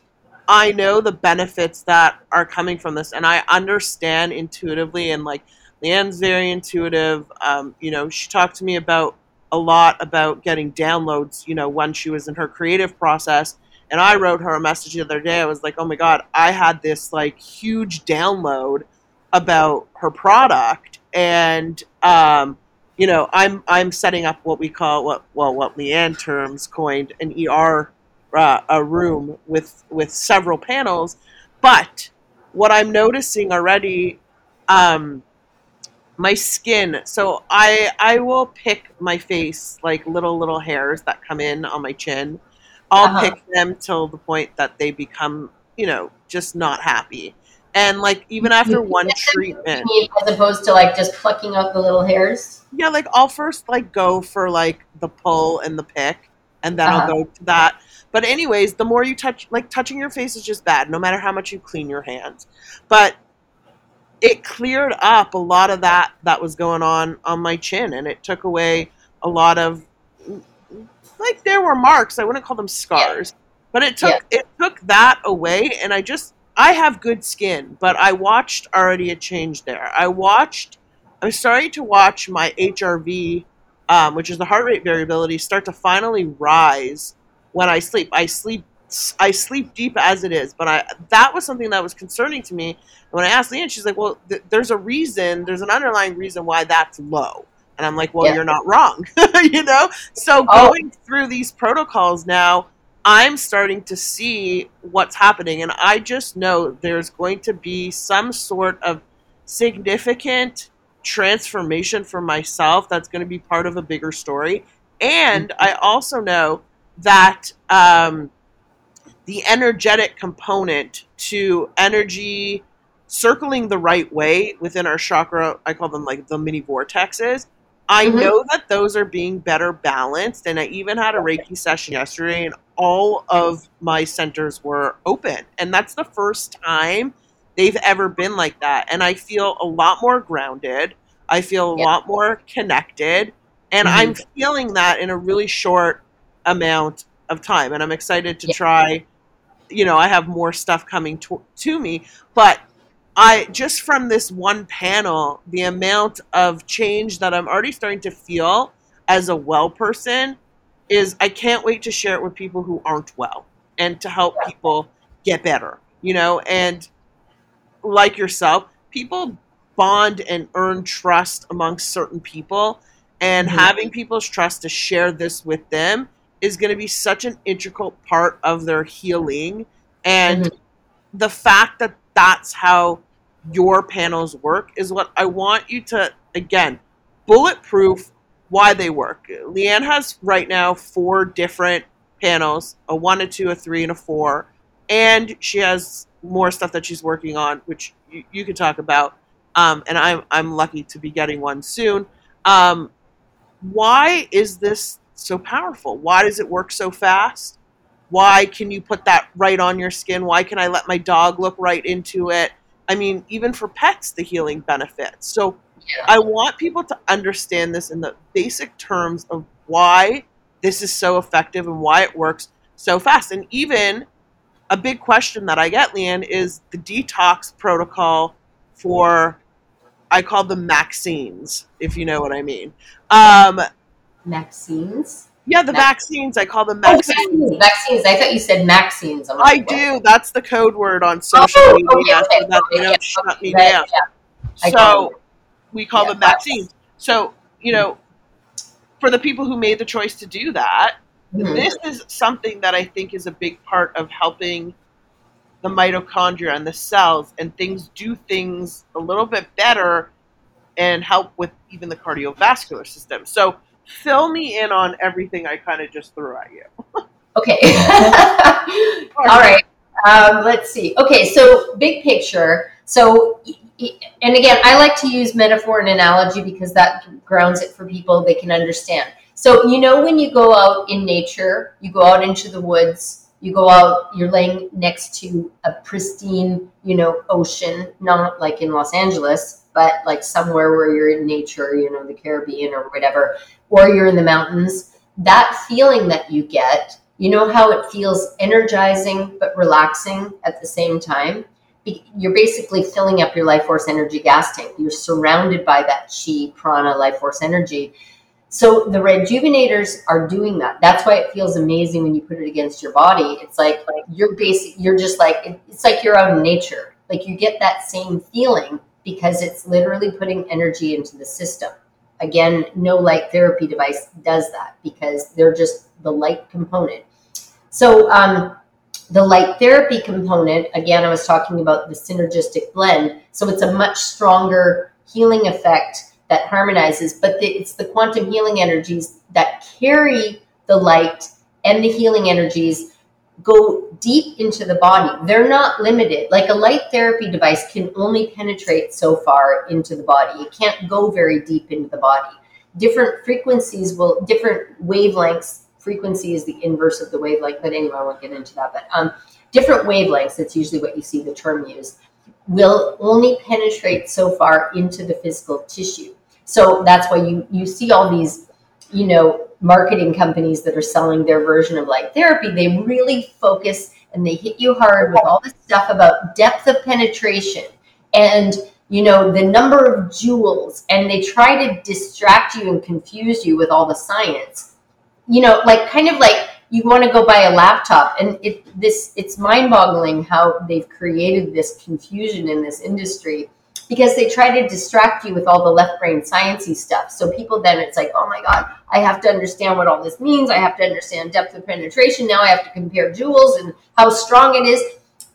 I know the benefits that are coming from this, and I understand intuitively. And like Leanne's very intuitive. Um, you know, she talked to me about a lot about getting downloads. You know, when she was in her creative process, and I wrote her a message the other day. I was like, "Oh my god, I had this like huge download about her product, and um, you know, I'm I'm setting up what we call what well what Leanne terms coined an ER uh, a room with with several panels, but what I'm noticing already, um, my skin. So I I will pick my face like little little hairs that come in on my chin. I'll Uh-huh. pick them till the point that they become you know just not happy. And like even after one treatment, as opposed to like just plucking out the little hairs. yeah, like I'll first like go for like the pull and the pick, and then Uh-huh. I'll go to that. But anyways, the more you touch, like touching your face is just bad, no matter how much you clean your hands. But it cleared up a lot of that that was going on on my chin, and it took away a lot of like there were marks. I wouldn't call them scars, but it took it took that away, and I just I have good skin, but I watched already a change there. I watched. I'm starting to watch my HRV, um, which is the heart rate variability, start to finally rise when I sleep. I sleep. I sleep deep as it is, but I that was something that was concerning to me. And when I asked Leanne, she's like, "Well, th- there's a reason. There's an underlying reason why that's low." And I'm like, "Well, Yeah. you're not wrong, you know." So Oh. going through these protocols now, I'm starting to see what's happening, and I just know there's going to be some sort of significant transformation for myself that's going to be part of a bigger story. And I also know that um, the energetic component to energy circling the right way within our chakra, I call them like the mini vortexes. I Mhm. know that those are being better balanced. And I even had a Reiki session yesterday, and all of my centers were open. And that's the first time they've ever been like that. And I feel a lot more grounded. I feel a Yeah. lot more connected. And Mhm. I'm feeling that in a really short amount of time. And I'm excited to Yeah. try. You know, I have more stuff coming to, to me. But I just from this one panel, the amount of change that I'm already starting to feel as a well person is I can't wait to share it with people who aren't well and to help people get better, you know, and like yourself, people bond and earn trust amongst certain people and Mhm. having people's trust to share this with them is going to be such an integral part of their healing and the fact that that's how your panels work is what I want you to again bulletproof why they work. Leanne has right now four different panels, a one, a two, a three, and a four, and she has more stuff that she's working on, which you, you can talk about. Um, and I'm I'm lucky to be getting one soon. Um, why is this so powerful? Why does it work so fast? Why can you put that right on your skin? Why can I let my dog look right into it? I mean, even for pets, the healing benefits. So Yeah. I want people to understand this in the basic terms of why this is so effective and why it works so fast. And even a big question that I get, Leanne, is the detox protocol for, I call them Maxines, if you know what I mean. Um, Vaccines. yeah, the Mac- vaccines, I call them Oh, vaccines. vaccines. Vaccines. I thought you said Maxines. I what? do. That's the code word on social Oh, media okay, so that okay, yeah, shut me down. yeah. So we call Yeah, them vaccines. So, you know, for the people who made the choice to do that, Mhm. this is something that I think is a big part of helping the mitochondria and the cells, and things do things a little bit better and help with even the cardiovascular system. So fill me in on everything I kind of just threw at you. okay. All right. Um, let's see. Okay, so big picture. So, and again, I like to use metaphor and analogy because that grounds it for people they can understand. So, you know, when you go out in nature, you go out into the woods, you go out, you're laying next to a pristine, you know, ocean, not like in Los Angeles, but like somewhere where you're in nature, you know, the Caribbean or whatever, or you're in the mountains. That feeling that you get, you know how it feels energizing but relaxing at the same time? You're basically filling up your life force energy gas tank. You're surrounded by that chi, prana, life force energy. So the rejuvenators are doing that. That's why it feels amazing when you put it against your body. It's like, like you're basic. You're just like it's like you're out in nature. Like you get that same feeling because it's literally putting energy into the system. Again, no light therapy device does that because they're just the light component. So um, the light therapy component, again, I was talking about the synergistic blend. So it's a much stronger healing effect that harmonizes, but the, it's the quantum healing energies that carry the light and the healing energies go deep into the body. They're not limited. Like a light therapy device can only penetrate so far into the body. It can't go very deep into the body. Different frequencies will, different wavelengths, frequency is the inverse of the wavelength, but anyway, I won't get into that. But um, different wavelengths, that's usually what you see the term used, will only penetrate so far into the physical tissue. So that's why you, you see all these, you know, marketing companies that are selling their version of light therapy. They really focus and they hit you hard with all this stuff about depth of penetration and you know the number of joules and they try to distract you and confuse you with all the science you know like kind of like you want to go buy a laptop and it this it's mind-boggling how they've created this confusion in this industry because they try to distract you with all the left brain sciencey stuff. So people then it's like, oh my god, I have to understand what all this means. I have to understand depth of penetration. Now I have to compare joules and how strong it is.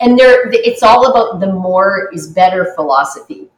And there, it's all about the more is better philosophy.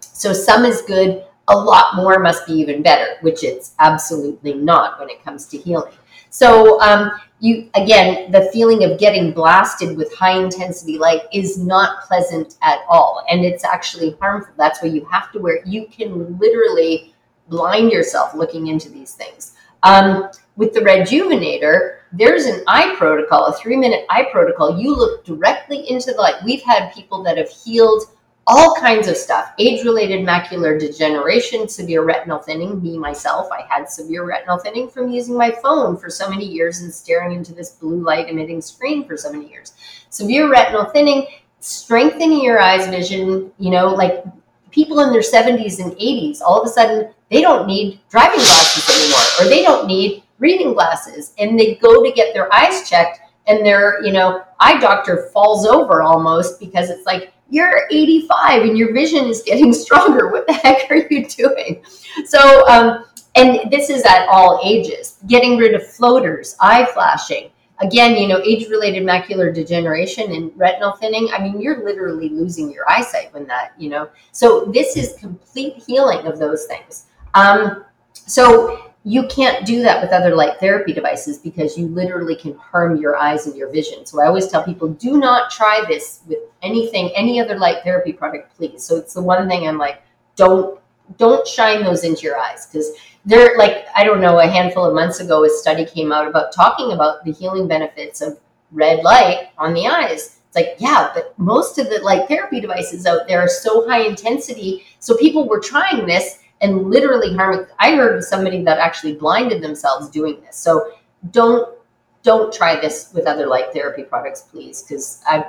So some is good, a lot more must be even better, which it's absolutely not when it comes to healing. So um, you again, the feeling of getting blasted with high intensity light is not pleasant at all, and it's actually harmful. That's why you have to wear. You can literally blind yourself looking into these things. Um, with the rejuvenator, there's an eye protocol, a three minute eye protocol. You look directly into the light. We've had people that have healed all kinds of stuff age related macular degeneration, severe retinal thinning. Me, myself, I had severe retinal thinning from using my phone for so many years and staring into this blue light emitting screen for so many years. Severe retinal thinning, strengthening your eyes vision, you know, like people in their 70s and 80s, all of a sudden, they don't need driving glasses anymore, or they don't need reading glasses, and they go to get their eyes checked, and their, you know, eye doctor falls over almost because it's like, you're 85 and your vision is getting stronger. What the heck are you doing? So, um, and this is at all ages. Getting rid of floaters, eye flashing. Again, you know, age related macular degeneration and retinal thinning. I mean, you're literally losing your eyesight when that, you know. So, this is complete healing of those things. Um, so, you can't do that with other light therapy devices because you literally can harm your eyes and your vision. So I always tell people do not try this with anything, any other light therapy product, please. So it's the one thing I'm like, don't don't shine those into your eyes because they're like I don't know. A handful of months ago, a study came out about talking about the healing benefits of red light on the eyes. It's like, yeah, but most of the light therapy devices out there are so high intensity. So people were trying this and literally harming. I heard of somebody that actually blinded themselves doing this. So don't don't try this with other light therapy products, please, because I,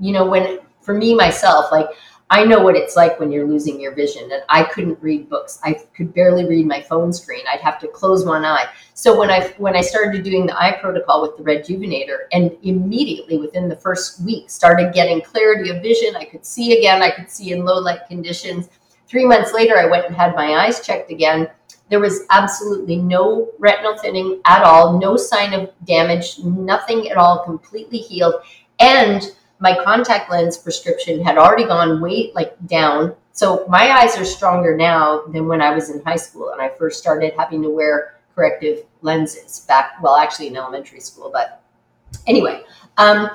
you know, when for me myself, like I know what it's like when you're losing your vision, and I couldn't read books. I could barely read my phone screen. I'd have to close one eye. So when I when I started doing the eye protocol with the Rejuvenator, and immediately within the first week started getting clarity of vision, I could see again. I could see in low light conditions Three months later, I went and had my eyes checked again. There was absolutely no retinal thinning at all, no sign of damage, nothing at all, completely healed. And my contact lens prescription had already gone way like down. So my eyes are stronger now than when I was in high school and I first started having to wear corrective lenses back, well, actually in elementary school. But anyway, um,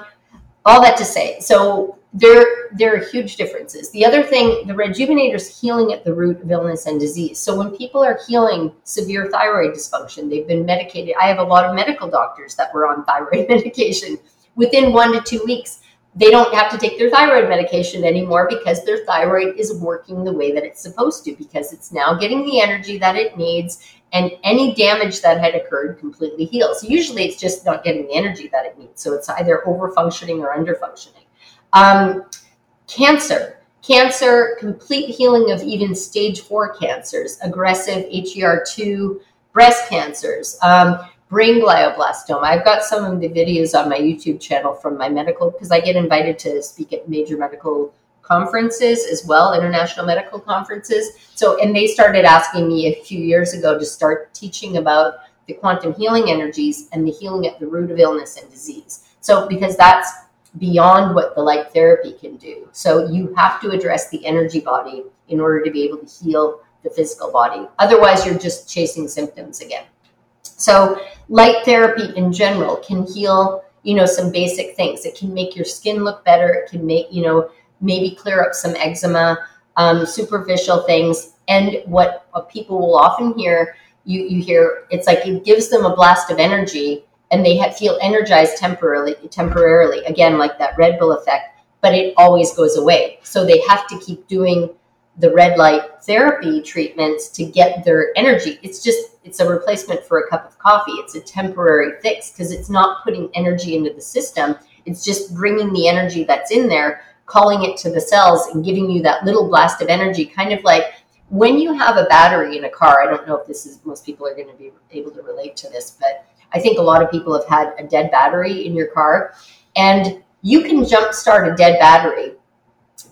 all that to say, so there there are huge differences. The other thing, the rejuvenator is healing at the root of illness and disease. So when people are healing severe thyroid dysfunction, they've been medicated. I have a lot of medical doctors that were on thyroid medication. Within one to two weeks, they don't have to take their thyroid medication anymore because their thyroid is working the way that it's supposed to because it's now getting the energy that it needs and any damage that had occurred completely heals. Usually it's just not getting the energy that it needs. So it's either over functioning or under functioning. Um, cancer. Cancer, complete healing of even stage four cancers, aggressive HER2 breast cancers, um, brain glioblastoma. I've got some of the videos on my YouTube channel from my medical, because I get invited to speak at major medical conferences as well, international medical conferences. So, and they started asking me a few years ago to start teaching about the quantum healing energies and the healing at the root of illness and disease. So, because that's beyond what the light therapy can do. So you have to address the energy body in order to be able to heal the physical body. Otherwise, you're just chasing symptoms again. So light therapy in general can heal, you know, some basic things. It can make your skin look better. It can make, you know, maybe clear up some eczema, um, superficial things. And what, people will often hear, you, you hear, it's like it gives them a blast of energy and they feel energized temporarily temporarily again like that red bull effect but it always goes away. So they have to keep doing the red light therapy treatments to get their energy. It's just it's a replacement for a cup of coffee. It's a temporary fix because it's not putting energy into the system. It's just bringing the energy that's in there calling it to the cells and giving you that little blast of energy kind of like when you have a battery in a car. I don't know if this is most people are going to be able to relate to this but I think a lot of people have had a dead battery in your car, and you can jumpstart a dead battery.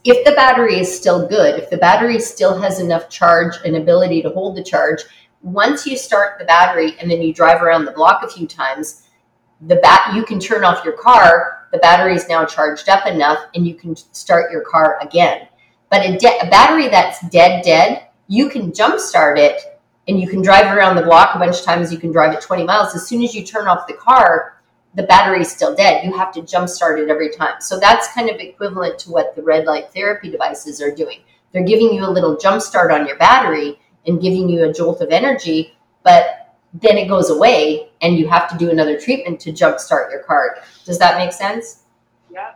If the battery is still good, if the battery still has enough charge and ability to hold the charge, once you start the battery and then you drive around the block a few times, the bat you can turn off your car. The battery is now charged up enough, and you can start your car again. But a, de- a battery that's dead, dead, you can jumpstart it and you can drive around the block a bunch of times. You can drive it 20 miles. As soon as you turn off the car, the battery is still dead. You have to jump start it every time. So that's kind of equivalent to what the red light therapy devices are doing. They're giving you a little jump start on your battery and giving you a jolt of energy, but then it goes away and you have to do another treatment to jump start your car. Does that make sense? Yeah.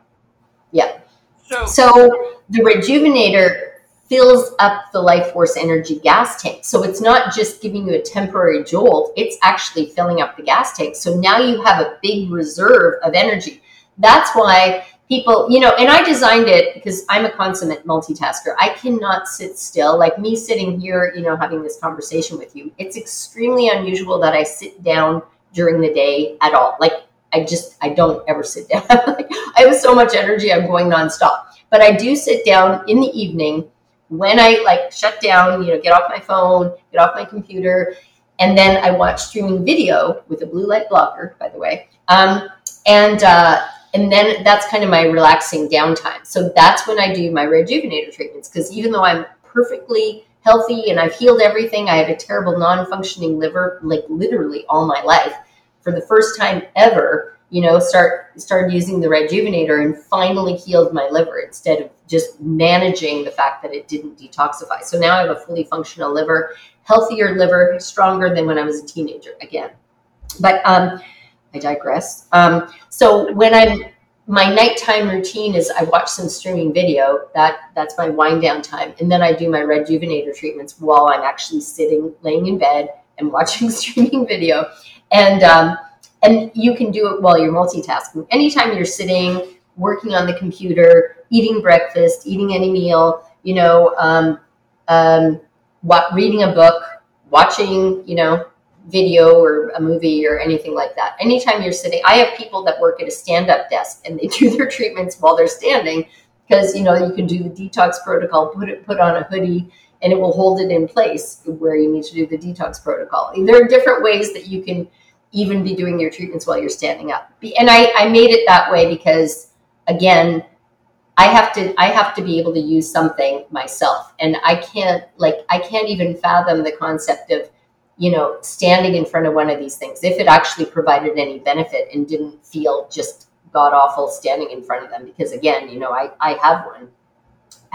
Yeah. So, so the rejuvenator fills up the life force energy gas tank. So it's not just giving you a temporary jolt, it's actually filling up the gas tank. So now you have a big reserve of energy. That's why people, you know, and I designed it because I'm a consummate multitasker. I cannot sit still. Like me sitting here, you know, having this conversation with you, it's extremely unusual that I sit down during the day at all. Like I just, I don't ever sit down. I have so much energy, I'm going nonstop. But I do sit down in the evening when I like shut down, you know, get off my phone, get off my computer, and then I watch streaming video with a blue light blocker, by the way. Um, and uh, and then that's kind of my relaxing downtime. So that's when I do my rejuvenator treatments because even though I'm perfectly healthy and I've healed everything, I have a terrible non-functioning liver, like literally all my life. For the first time ever, you know, start started using the rejuvenator and finally healed my liver instead of just managing the fact that it didn't detoxify. So now I have a fully functional liver, healthier liver, stronger than when I was a teenager again. But um, I digress. Um, so when I'm my nighttime routine is I watch some streaming video. That that's my wind down time, and then I do my rejuvenator treatments while I'm actually sitting, laying in bed, and watching streaming video. And um, and you can do it while you're multitasking. Anytime you're sitting, working on the computer, eating breakfast, eating any meal, you know, um, um, what, reading a book, watching, you know, video or a movie or anything like that. Anytime you're sitting, I have people that work at a stand up desk and they do their treatments while they're standing because, you know, you can do the detox protocol, put it, put on a hoodie and it will hold it in place where you need to do the detox protocol. There are different ways that you can even be doing your treatments while you're standing up. And I, I made it that way because again, I have to I have to be able to use something myself, and I can't like I can't even fathom the concept of you know standing in front of one of these things if it actually provided any benefit and didn't feel just god awful standing in front of them because again you know I I have one.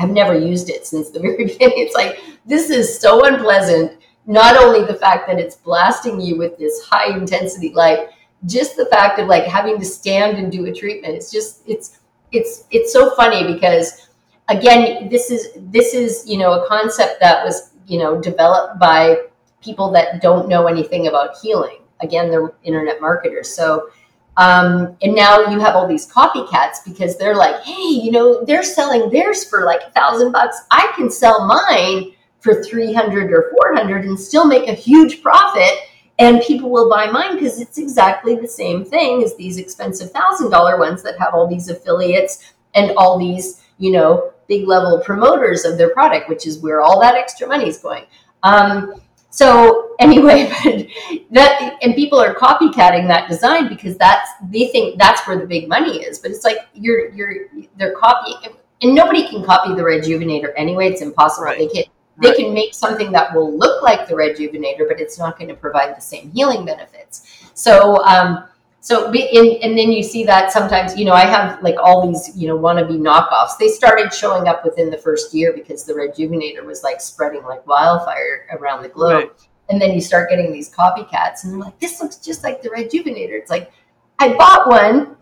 I've never used it since the very beginning. It's like this is so unpleasant. Not only the fact that it's blasting you with this high intensity light, just the fact of like having to stand and do a treatment. It's just it's it's it's so funny because again this is this is you know a concept that was you know developed by people that don't know anything about healing again they're internet marketers so um, and now you have all these copycats because they're like hey you know they're selling theirs for like a thousand bucks i can sell mine for 300 or 400 and still make a huge profit and people will buy mine because it's exactly the same thing as these expensive thousand dollar ones that have all these affiliates and all these you know big level promoters of their product which is where all that extra money is going um, so anyway that and people are copycatting that design because that's they think that's where the big money is but it's like you're you're they're copying and nobody can copy the rejuvenator anyway it's impossible right. they can't they can make something that will look like the rejuvenator, but it's not going to provide the same healing benefits. So, um, so in, and then you see that sometimes, you know, I have like all these, you know, wannabe knockoffs. They started showing up within the first year because the rejuvenator was like spreading like wildfire around the globe. Right. And then you start getting these copycats, and they're like, "This looks just like the rejuvenator." It's like I bought one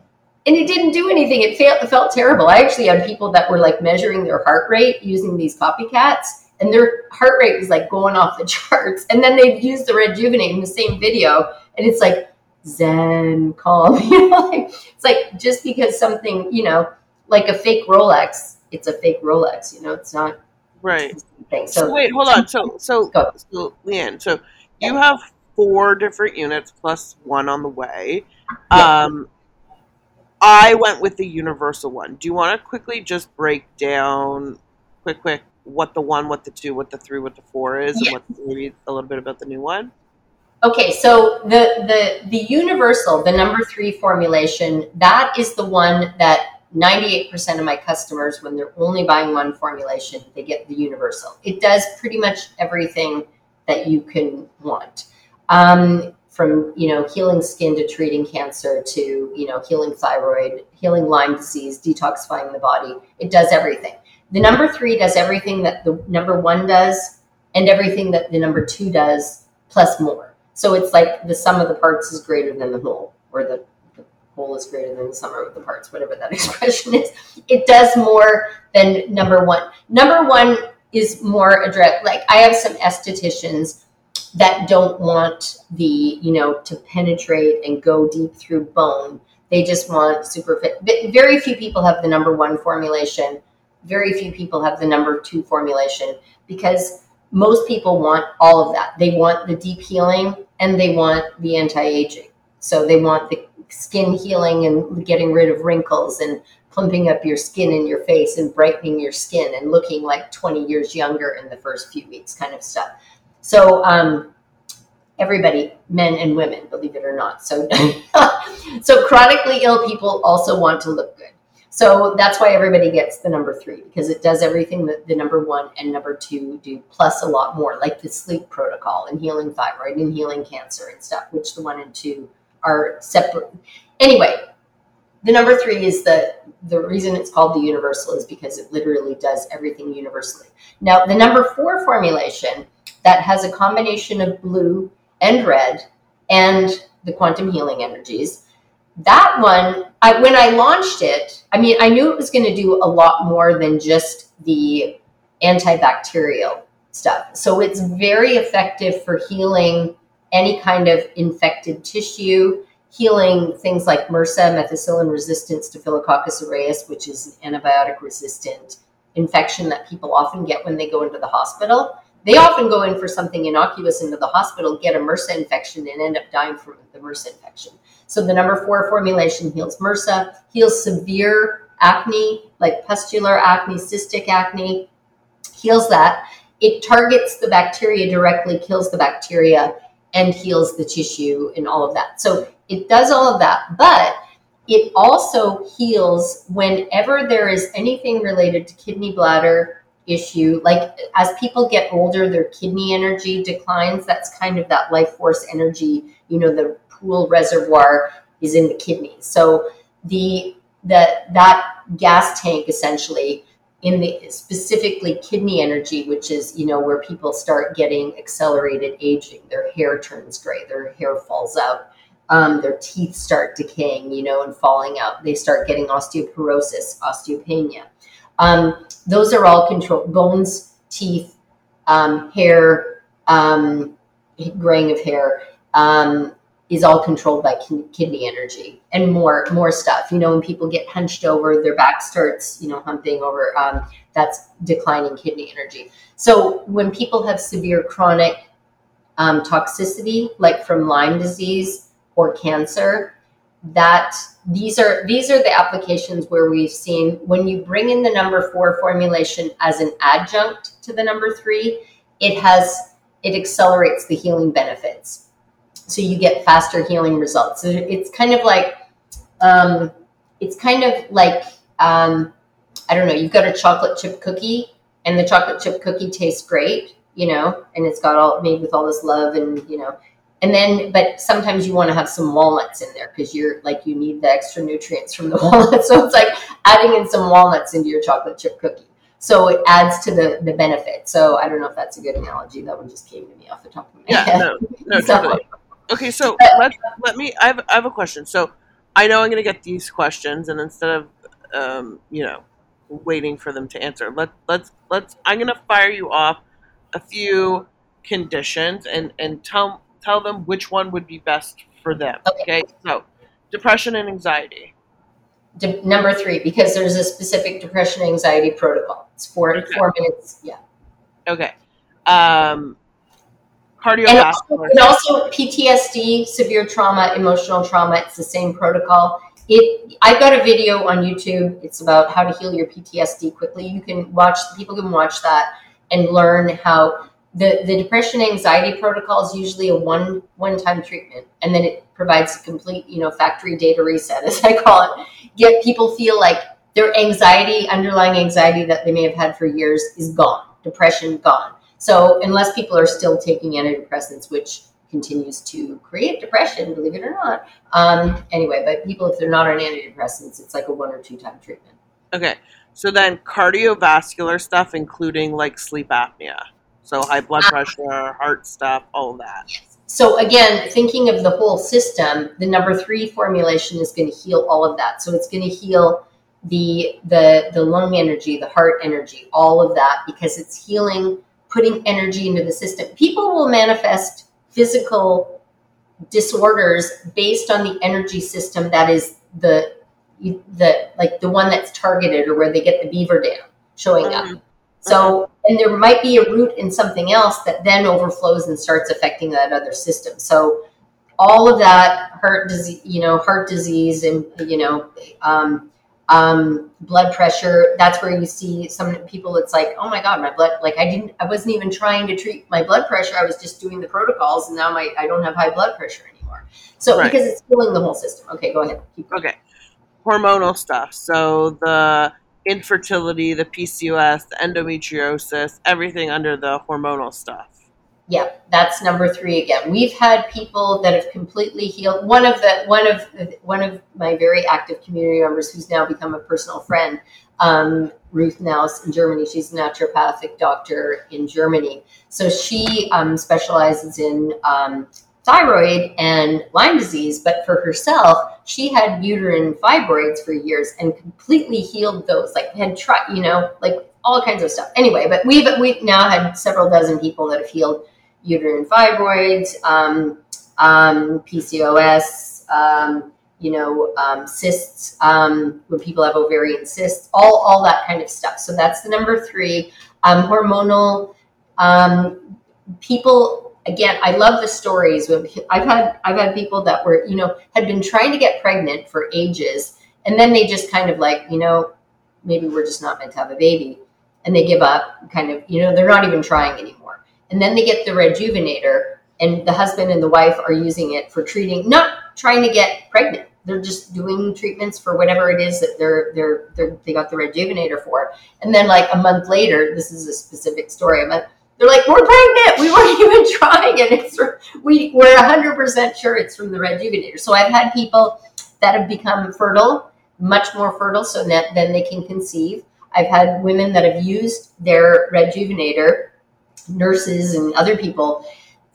and it didn't do anything. It felt, it felt terrible. I actually had people that were like measuring their heart rate using these copycats and their heart rate was like going off the charts. And then they've used the rejuvenate in the same video, and it's like zen, calm. You know, like, it's like just because something, you know, like a fake Rolex, it's a fake Rolex. You know, it's not right. So, so, wait, hold on. So so, so Leanne, so you have four different units plus one on the way. Yeah. Um, I went with the universal one. Do you want to quickly just break down, quick, quick, what the one, what the two, what the three, what the four is, yeah. and what maybe a little bit about the new one? Okay, so the the the universal, the number three formulation, that is the one that 98% of my customers, when they're only buying one formulation, they get the universal. It does pretty much everything that you can want. Um, from you know healing skin to treating cancer to you know healing thyroid, healing Lyme disease, detoxifying the body. It does everything. The number three does everything that the number one does and everything that the number two does plus more. So it's like the sum of the parts is greater than the whole, or the, the whole is greater than the sum of the parts, whatever that expression is. It does more than number one. Number one is more address. Like I have some estheticians that don't want the, you know, to penetrate and go deep through bone. They just want super fit. Very few people have the number one formulation very few people have the number two formulation because most people want all of that. They want the deep healing and they want the anti aging. So they want the skin healing and getting rid of wrinkles and plumping up your skin in your face and brightening your skin and looking like 20 years younger in the first few weeks, kind of stuff. So, um, everybody, men and women, believe it or not. So, so chronically ill people also want to look good. So that's why everybody gets the number three because it does everything that the number one and number two do, plus a lot more, like the sleep protocol and healing thyroid and healing cancer and stuff, which the one and two are separate. Anyway, the number three is the the reason it's called the universal is because it literally does everything universally. Now, the number four formulation that has a combination of blue and red and the quantum healing energies that one, I, when I launched it, I mean, I knew it was going to do a lot more than just the antibacterial stuff. So it's very effective for healing any kind of infected tissue, healing things like MRSA, methicillin resistant Staphylococcus aureus, which is an antibiotic resistant infection that people often get when they go into the hospital. They often go in for something innocuous into the hospital, get a MRSA infection, and end up dying from the MRSA infection. So the number four formulation heals MRSA, heals severe acne, like pustular acne, cystic acne, heals that. It targets the bacteria directly, kills the bacteria, and heals the tissue and all of that. So it does all of that. But it also heals whenever there is anything related to kidney bladder issue. Like as people get older, their kidney energy declines. That's kind of that life force energy. You know, the pool reservoir is in the kidneys. So the that that gas tank essentially in the specifically kidney energy, which is you know where people start getting accelerated aging. Their hair turns gray. Their hair falls out um, their teeth start decaying, you know, and falling out. They start getting osteoporosis, osteopenia. Um, those are all control bones, teeth, um, hair, um, graying of hair um, is all controlled by kidney energy and more more stuff. You know, when people get hunched over, their back starts, you know, humping over. Um, that's declining kidney energy. So when people have severe chronic toxicity, like from Lyme disease, or cancer that these are these are the applications where we've seen when you bring in the number four formulation as an adjunct to the number three it has it accelerates the healing benefits so you get faster healing results. So it's kind of like um, it's kind of like um, i don't know you've got a chocolate chip cookie and the chocolate chip cookie tastes great you know and it's got all made with all this love and you know and then but sometimes you want to have some walnuts in there because you're like you need the extra nutrients from the walnuts. So it's like adding in some walnuts into your chocolate chip cookie. So it adds to the the benefit. So i don't know if that's a good analogy. That one just came to me off the top of my yeah, head. no no totally. Okay so let let me I have, I have a question so i know i'm going to get these questions and instead of um, you know waiting for them to answer let let's let's i'm going to fire you off a few conditions and and tell tell them which one would be best for them. Okay. okay? So, depression and anxiety. De- number three, because there's a specific depression anxiety protocol. It's four okay. four minutes. Yeah. Okay. Um, cardiovascular. And also, PTSD, severe trauma, emotional trauma. It's the same protocol. It. I got a video on YouTube. It's about how to heal your PTSD quickly. You can watch. People can watch that and learn how the, the depression anxiety protocol is usually a one one time treatment and then it provides a complete you know factory data reset as i call it get people feel like their anxiety underlying anxiety that they may have had for years is gone depression gone so unless people are still taking antidepressants which continues to create depression believe it or not um, anyway but people if they're not on antidepressants it's like a one or two time treatment okay so then cardiovascular stuff including like sleep apnea so high blood ah. pressure, heart stuff, all of that. Yes. So again, thinking of the whole system, the number three formulation is going to heal all of that. So it's going to heal the the the lung energy, the heart energy, all of that because it's healing, putting energy into the system. People will manifest physical disorders based on the energy system that is the the like the one that's targeted or where they get the beaver dam showing up. Mm-hmm. So, and there might be a root in something else that then overflows and starts affecting that other system. So, all of that heart disease, you know, heart disease and, you know, um, um, blood pressure, that's where you see some people, it's like, oh my God, my blood, like I didn't, I wasn't even trying to treat my blood pressure. I was just doing the protocols and now my, I don't have high blood pressure anymore. So, right. because it's healing the whole system. Okay, go ahead. Okay. Hormonal stuff. So, the, infertility, the PCOS, the endometriosis, everything under the hormonal stuff. Yeah, that's number three again. We've had people that have completely healed. One of the one of one of my very active community members, who's now become a personal friend, um, Ruth Naus in Germany. She's a naturopathic doctor in Germany. So she um, specializes in um, thyroid and Lyme disease, but for herself, she had uterine fibroids for years and completely healed those. Like had tried, you know, like all kinds of stuff. Anyway, but we've we've now had several dozen people that have healed uterine fibroids, um, um, PCOS, um, you know, um, cysts um, when people have ovarian cysts, all all that kind of stuff. So that's the number three. Hormonal people again, I love the stories. I've had I've had people that were you know had been trying to get pregnant for ages, and then they just kind of like you know maybe we're just not meant to have a baby, and they give up. Kind of you know they're not even trying anymore, and then they get the rejuvenator, and the husband and the wife are using it for treating not trying to get pregnant. they're just doing treatments for whatever it is that they're they're, they're they got the rejuvenator for. And then like a month later this is a specific story but they're like we're pregnant! We weren't even trying! And it's we we're 100% sure it's from the rejuvenator. So i've had people that have become fertile much more fertile so that then they can conceive. I've had women that have used their rejuvenator nurses and other people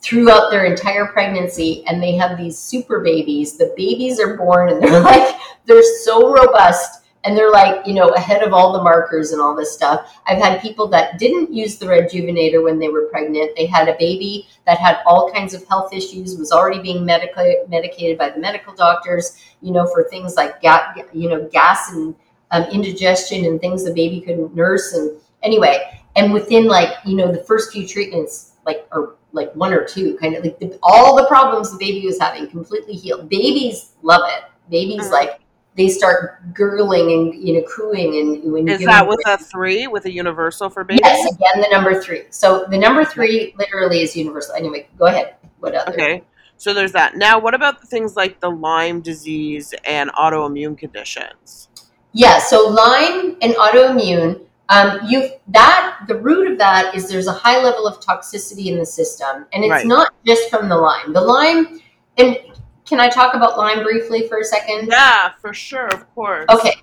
throughout their entire pregnancy and they have these super babies. The babies are born and they're like they're so robust and they're like you know ahead of all the markers and all this stuff. I've had people that didn't use the rejuvenator when they were pregnant. They had a baby that had all kinds of health issues was already being medica- medicated by the medical doctors you know for things like ga- you know gas and um, indigestion and things the baby couldn't nurse. And anyway and within like you know the first few treatments like or like one or two kind of like the, all the problems the baby was having completely healed. Babies love it. Babies mm-hmm. like they start gurgling and you know cooing and when is that with a three with a universal for babies? Yes again the number three. So the number three literally is universal. Anyway go ahead. What other? Okay. So there's that. Now what about things like the lyme disease and autoimmune conditions? Yeah so lyme and autoimmune um, you that the root of that is there's a high level of toxicity in the system, and it's right. not just from the Lyme. The Lyme, and can I talk about Lyme briefly for a second? Yeah, for sure, of course. Okay,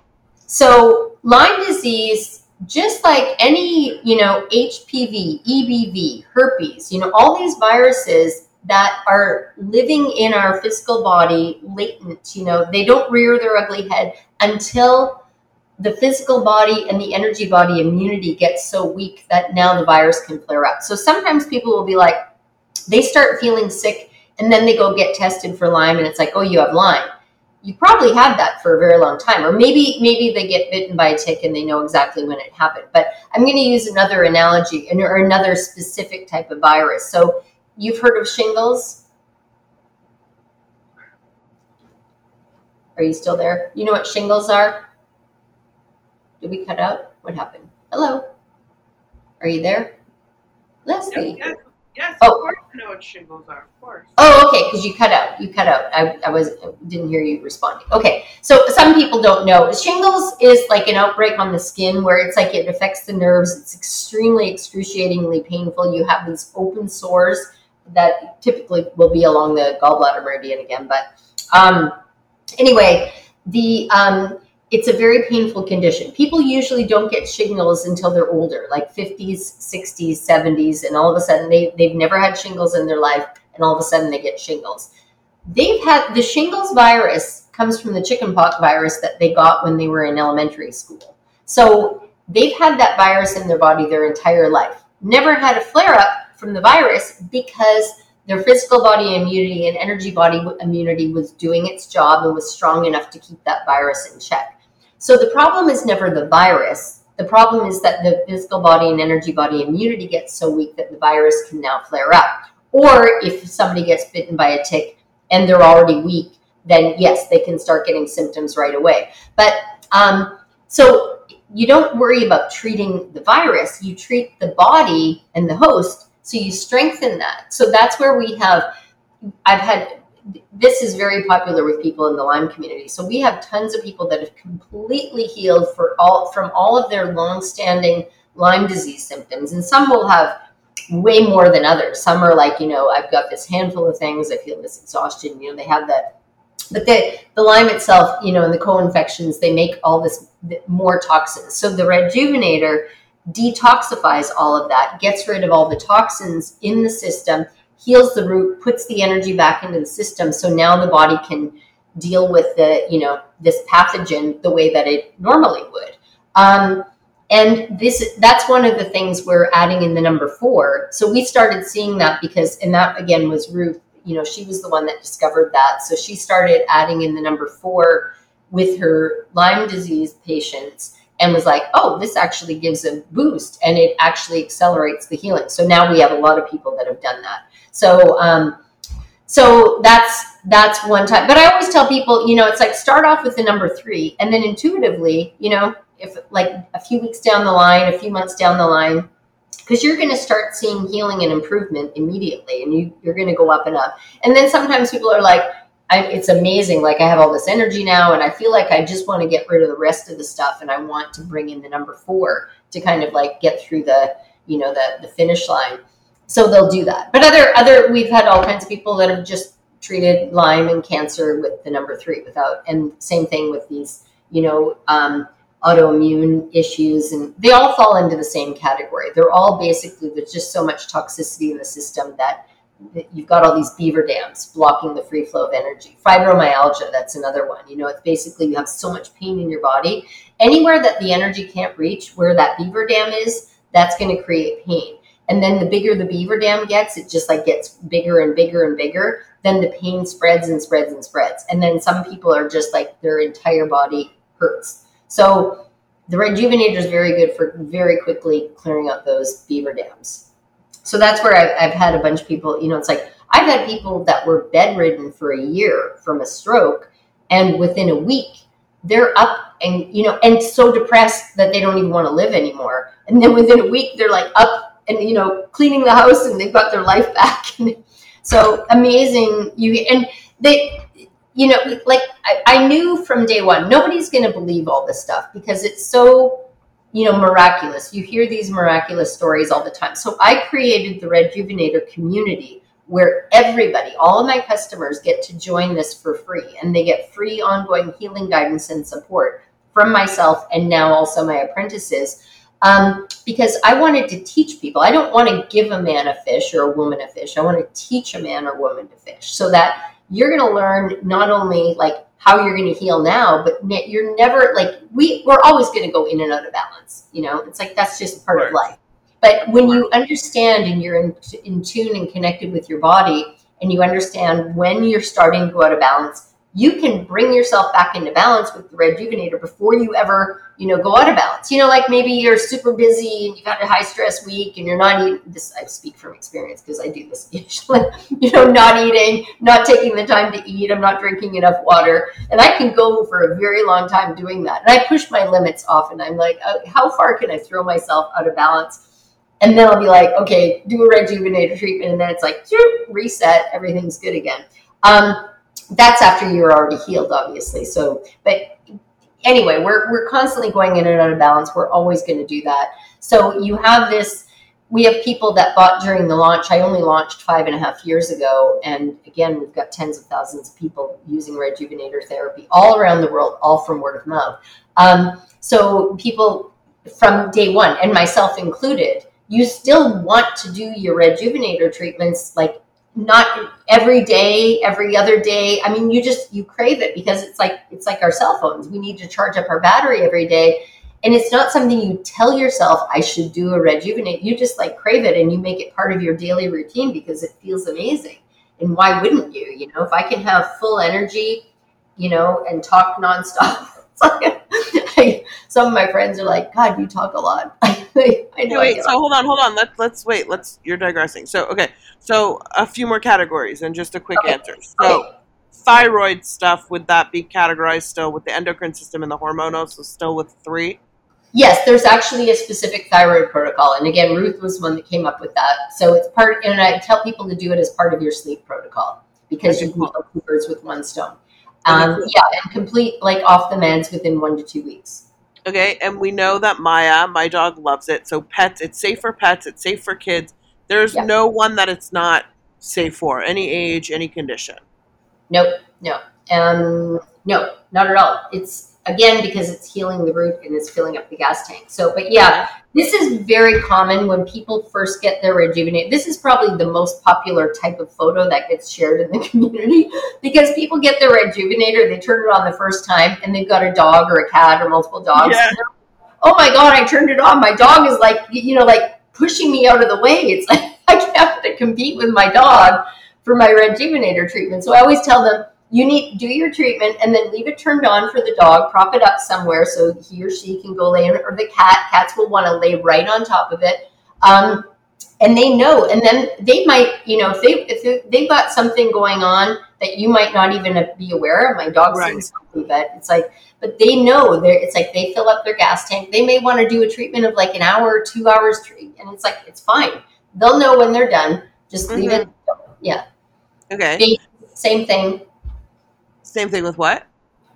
so Lyme disease, just like any you know HPV, EBV, herpes, you know all these viruses that are living in our physical body latent you know they don't rear their ugly head until the physical body and the energy body immunity gets so weak that now the virus can flare up. So sometimes people will be like, they start feeling sick and then they go get tested for Lyme and it's like, oh, you have Lyme. You probably had that for a very long time, or maybe maybe they get bitten by a tick and they know exactly when it happened. But I'm going to use another analogy or another specific type of virus. So you've heard of shingles. Are you still there? You know what shingles are? Did we cut out? What happened? Hello? Are you there? Leslie? Yes, yes, yes oh. of course I know what shingles are, of course. Oh, okay, because you cut out. You cut out. I, I was didn't hear you responding. Okay, so some people don't know. Shingles is like an outbreak on the skin where it's like it affects the nerves. It's extremely excruciatingly painful. You have these open sores that typically will be along the gallbladder meridian again. But um, anyway, the um, it's a very painful condition. People usually don't get shingles until they're older, like 50s, 60s, 70s, and all of a sudden they, they've never had shingles in their life, and all of a sudden they get shingles. They've had the shingles virus comes from the chickenpox virus that they got when they were in elementary school. So they've had that virus in their body their entire life. Never had a flare up from the virus because their physical body immunity and energy body immunity was doing its job and was strong enough to keep that virus in check. So the problem is never the virus. The problem is that the physical body and energy body immunity gets so weak that the virus can now flare up. Or if somebody gets bitten by a tick and they're already weak, then yes, they can start getting symptoms right away. But um, so you don't worry about treating the virus, you treat the body and the host. So you strengthen that. So that's where we have, I've had this is very popular with people in the Lyme community. So we have tons of people that have completely healed for all from all of their long-standing Lyme disease symptoms, and some will have way more than others. Some are like, you know, I've got this handful of things. I feel this exhaustion. You know, they have that. But the, the Lyme itself, you know, and the co-infections, they make all this more toxins. So the rejuvenator detoxifies all of that, gets rid of all the toxins in the system, heals the root, puts the energy back into the system. So now the body can deal with the, you know, this pathogen the way that it normally would. Um, and this that's one of the things we're adding in the number four. So we started seeing that because, and that again was Ruth. You know, she was the one that discovered that. So she started adding in the number four with her Lyme disease patients and was like, oh, this actually gives a boost and it actually accelerates the healing. So now we have a lot of people that have done that. So, um, so that's that's one time. But I always tell people, you know, it's like start off with the number three, and then intuitively, you know, if like a few weeks down the line, a few months down the line, because you're going to start seeing healing and improvement immediately, and you you're going to go up and up. And then sometimes people are like, I, it's amazing. Like I have all this energy now, and I feel like I just want to get rid of the rest of the stuff, and I want to bring in the number four to kind of like get through the, you know, the the finish line. So they'll do that. But other other, we've had all kinds of people that have just treated Lyme and cancer with the number three without, and same thing with these, you know. Um, autoimmune issues and they all fall into the same category they're all basically there's just so much toxicity in the system that you've got all these beaver dams blocking the free flow of energy. Fibromyalgia, that's another one. You know, it's basically you have so much pain in your body. Anywhere that the energy can't reach, where that beaver dam is, that's going to create pain. And then the bigger the beaver dam gets, it just like gets bigger and bigger and bigger. Then the pain spreads and spreads and spreads. And then some people are just like their entire body hurts. So the rejuvenator is very good for very quickly clearing out those beaver dams. So that's where I've, I've had a bunch of people, you know, it's like I've had people that were bedridden for a year from a stroke, and within a week, they're up and, you know, and so depressed that they don't even want to live anymore. And then within a week, they're like up and, you know, cleaning the house and they've got their life back. so amazing. You, and they, you know, like I, I knew from day one, nobody's going to believe all this stuff because it's so you know, miraculous. You hear these miraculous stories all the time. So I created the Rejuvenator community where everybody, all of my customers get to join this for free and they get free ongoing healing guidance and support from myself and now also my apprentices. Um, because I wanted to teach people. I don't want to give a man a fish or a woman a fish. I want to teach a man or woman to fish so that you're going to learn not only like how you're going to heal now, but you're never like we we're always going to go in and out of balance. You know, it's like that's just part right. of life. But when you understand and you're in, in tune and connected with your body, and you understand when you're starting to go out of balance, you can bring yourself back into balance with the rejuvenator before you ever you know go out of balance. You know like maybe you're super busy and you've had a high stress week and you're not eating this i speak from experience because i do this usually you know not eating not taking the time to eat i'm not drinking enough water and i can go for a very long time doing that. And i push my limits often. I'm like oh, how far can i throw myself out of balance? And then i'll be like okay do a rejuvenator treatment and then it's like reset everything's good again. Um, that's after you're already healed, obviously. So, but anyway, we're, we're constantly going in and out of balance. We're always going to do that. So you have this, we have people that bought during the launch. I only launched five and a half years ago. And again, we've got tens of thousands of people using rejuvenator therapy all around the world, all from word of mouth. Um, so people from day one, and myself included, you still want to do your rejuvenator treatments like not every day, every other day. I mean, you just you crave it because it's like it's like our cell phones. We need to charge up our battery every day. And it's not something you tell yourself I should do a rejuvenate. You just like crave it and you make it part of your daily routine because it feels amazing. And why wouldn't you? You know, if I can have full energy, you know, and talk nonstop. Like, some of my friends are like, God, you talk a lot. I know. Wait, so hold on, hold on. Let's let's wait. Let's you're digressing. So okay, so a few more categories and just a quick okay. answer. So okay. thyroid stuff would that be categorized still with the endocrine system and the hormonal? So still with three. Yes, there's actually a specific thyroid protocol, and again, Ruth was one that came up with that. So it's part, and I tell people to do it as part of your sleep protocol because you can kill two birds with one stone. Um, yeah, and complete like off the meds within one to two weeks. Okay, and we know that Maya, my dog, loves it. So pets, it's safe for pets. It's safe for kids. There's no one that it's not safe for. Any age, any condition. Nope, no, um, no, not at all. It's again because it's healing the root and it's filling up the gas tank. So, but yeah, this is very common when people first get their rejuvenate. This is probably the most popular type of photo that gets shared in the community because people get their rejuvenator, they turn it on the first time, and they've got a dog or a cat or multiple dogs. Yeah. Oh my god, I turned it on. My dog is like, you know, like pushing me out of the way. It's like I have to compete with my dog for my rejuvenator treatment. So I always tell them you need do your treatment and then leave it turned on for the dog prop it up somewhere so he or she can go lay in or the cat cats will want to lay right on top of it. Um, and they know and then they might you know if they if they've got something going on that you might not even be aware of my dog right. seems healthy but it's like but they know they it's like they fill up their gas tank. They may want to do a treatment of like an hour or two hours and it's like it's fine. They'll know when they're done. Just leave mm-hmm. it yeah. Okay. Same thing Same thing with what?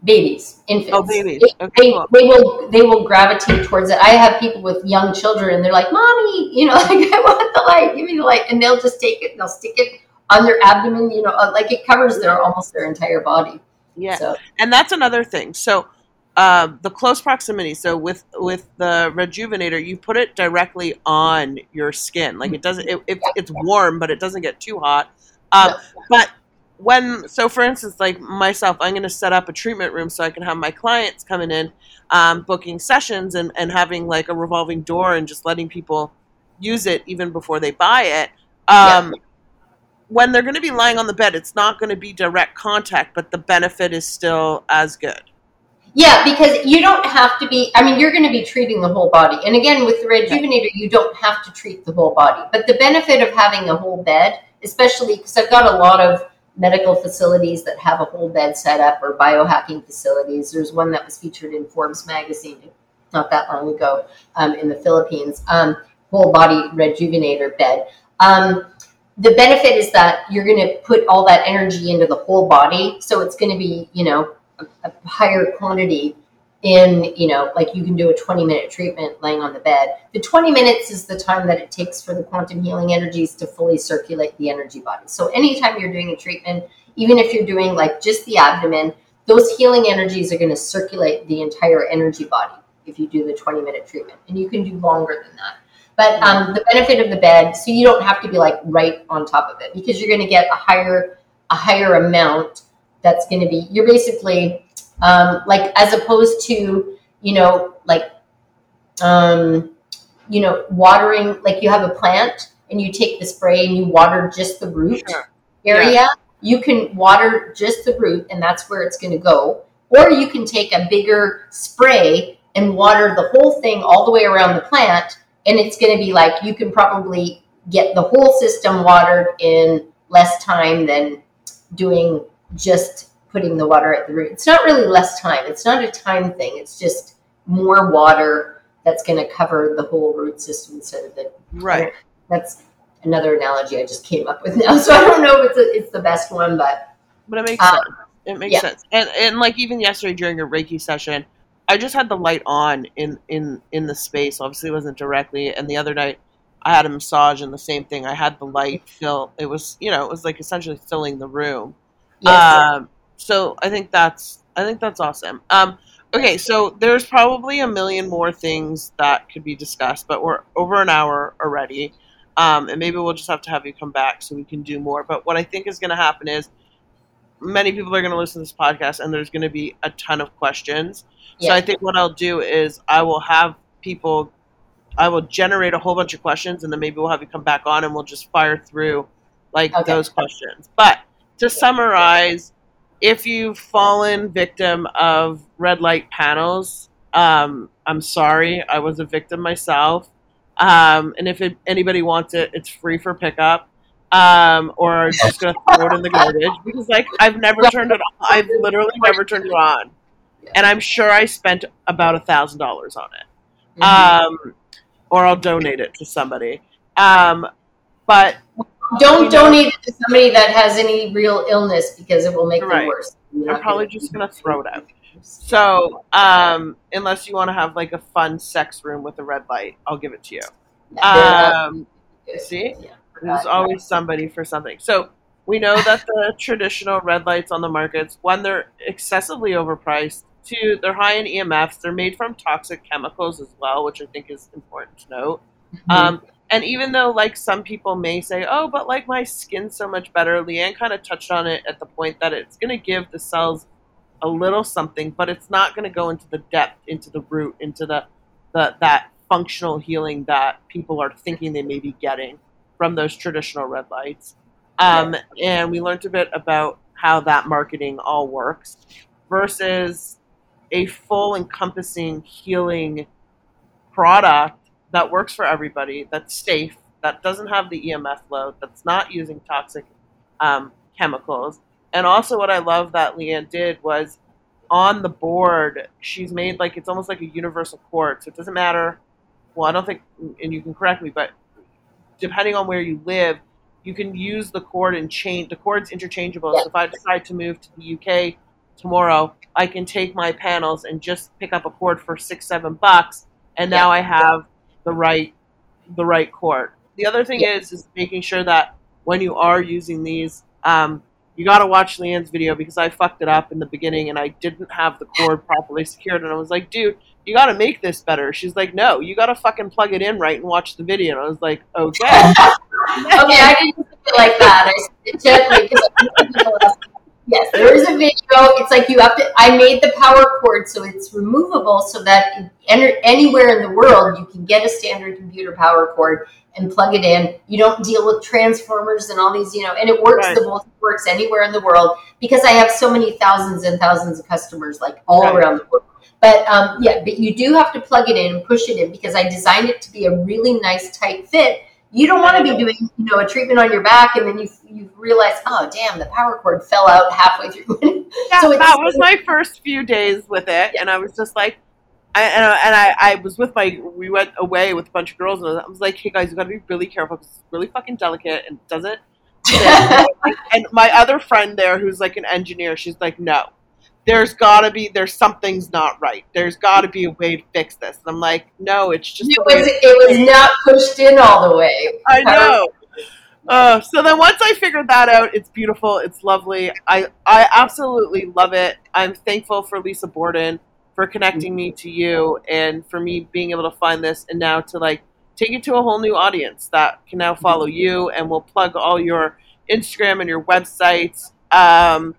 babies, infants. Oh, babies. They, Okay, they, cool. they will they will gravitate towards it. I have people with young children, and they're like, "Mommy, you know, like I want the light. Give me the light," and they'll just take it. and They'll stick it on their abdomen. You know, uh, like it covers their almost their entire body. Yeah. So and that's another thing. So um, the close proximity. So with with the rejuvenator, you put it directly on your skin. Like it doesn't. It, it, it's warm, but it doesn't get too hot. Um. But when so, for instance, like myself, I'm going to set up a treatment room so I can have my clients coming in, um, booking sessions, and and having like a revolving door and just letting people use it even before they buy it. Um, When they're going to be lying on the bed, it's not going to be direct contact, but the benefit is still as good. Yeah, because you don't have to be. I mean, you're going to be treating the whole body. And again, with the rejuvenator, you don't have to treat the whole body. But the benefit of having a whole bed, especially because I've got a lot of medical facilities that have a whole bed set up or biohacking facilities. There's one that was featured in Forbes magazine not that long ago um, in the Philippines. Um, whole body rejuvenator bed. Um, the benefit is that you're going to put all that energy into the whole body, so it's going to be, you know, a, a higher quantity in you know like you can do a 20 minute treatment laying on the bed. The 20 minutes is the time that it takes for the quantum healing energies to fully circulate the energy body. So anytime you're doing a treatment even if you're doing like just the abdomen those healing energies are going to circulate the entire energy body if you do the 20 minute treatment. And you can do longer than that. But um, the benefit of the bed so you don't have to be like right on top of it because you're going to get a higher a higher amount that's going to be you're basically um, like as opposed to you know like um, you know watering like you have a plant and you take the spray and you water just the root Sure. area you can water just the root and that's where it's going to go or you can take a bigger spray and water the whole thing all the way around the plant and it's going to be like you can probably get the whole system watered in less time than doing just putting the water at the root. It's not really less time. It's not a time thing. It's just more water that's going to cover the whole root system instead of the. Right. That's another analogy I just came up with now. So I don't know if it's, a, it's the best one, but But it makes Uh, sense. It makes yeah. sense. And and like even yesterday during a Reiki session, I just had the light on in in in the space. Obviously, it wasn't directly. And the other night, I had a massage, and the same thing. I had the light fill. It was you know it was like essentially filling the room. yes. Um, so I think that's I think that's awesome. Um, okay, so there's probably a million more things that could be discussed, but we're over an hour already, um, and maybe we'll just have to have you come back so we can do more. But what I think is going to happen is many people are going to listen to this podcast, and there's going to be a ton of questions. So I think what I'll do is I will have people. I will generate a whole bunch of questions, and then maybe we'll have you come back on, and we'll just fire through like Okay. those questions. But to summarize, if you've fallen victim of red light panels, um, I'm sorry. I was a victim myself. Um, and if it, anybody wants it, it's free for pickup. Um, or are just gonna throw it in the garbage because like I've never turned it on. I've literally never turned it on, and I'm sure I spent about a thousand dollars on it Mhm. um, or I'll donate it to somebody. Um, but don't you know- donate it to somebody that has any real illness because it will make Right. them worse. I'm probably just gonna throw it out. So, um, unless you want to have like a fun sex room with a red light, I'll give it to you. Yeah, they're not Um, see? Yeah, there's always somebody for something. So we know that the traditional red lights on the markets, one, they're excessively overpriced. Two, they're high in EMFs. They're made from toxic chemicals as well, which I think is important to note. Um, and even though, like, some people may say, oh, but like my skin's so much better, Leanne kind of touched on it at the point that it's going to give the cells a little something, but it's not going to go into the depth, into the root, into the, the that functional healing that people are thinking they may be getting from those traditional red lights. Um, And we learned a bit about how that marketing all works versus a full encompassing healing product that works for everybody, that's safe, that doesn't have the EMF load, that's not using toxic um, chemicals. And also, what I love that Leanne did was on the board, she's made like it's almost like a universal cord. So it doesn't matter. Well, I don't think, and you can correct me, but depending on where you live, you can use the cord and change. The cord's interchangeable. So if I decide to move to the UK tomorrow I can take my panels and just pick up a cord for six, seven bucks, and now I have the right the right cord. The other thing Yeah. is is making sure that when you are using these, um, you got to watch Leanne's video because I fucked it up in the beginning and I didn't have the cord properly secured, and I was like, dude. You got to make this better. She's like, no, you got to fucking plug it in right and watch the video. And I was like, okay. Okay, I didn't think it like that. I said it gently because yes, there is a video. It's like you have to. I made the power cord so it's removable, so that any- anywhere in the world you can get a standard computer power cord and plug it in. You don't deal with transformers and all these, you know, and it works. Right. The voltage works anywhere in the world because I have so many thousands and thousands of customers, like all Right. around the world. But um, yeah, but you do have to plug it in and push it in because I designed it to be a really nice tight fit. You don't want to be doing, you know, a treatment on your back and then you you realize, oh damn, the power cord fell out halfway through. Yeah, So that was my first few days with it, and I was just like, I, and, I, and I, I was with my, we went away with a bunch of girls, and I was like, hey guys, you gotta be really careful because it's really fucking delicate and doesn't. and my other friend there, who's like an engineer, she's like, no, there's gotta be, there's something's not right. There's gotta be a way to fix this. And I'm like, no, it's just it was it was not pushed in all the way. I know. Uh, so then once I figured that out, it's beautiful. It's lovely. I, I absolutely love it. I'm thankful for Lisa Borden for connecting me to you and for me being able to find this and now to like take it to a whole new audience that can now follow you and will plug all your Instagram and your websites. Um,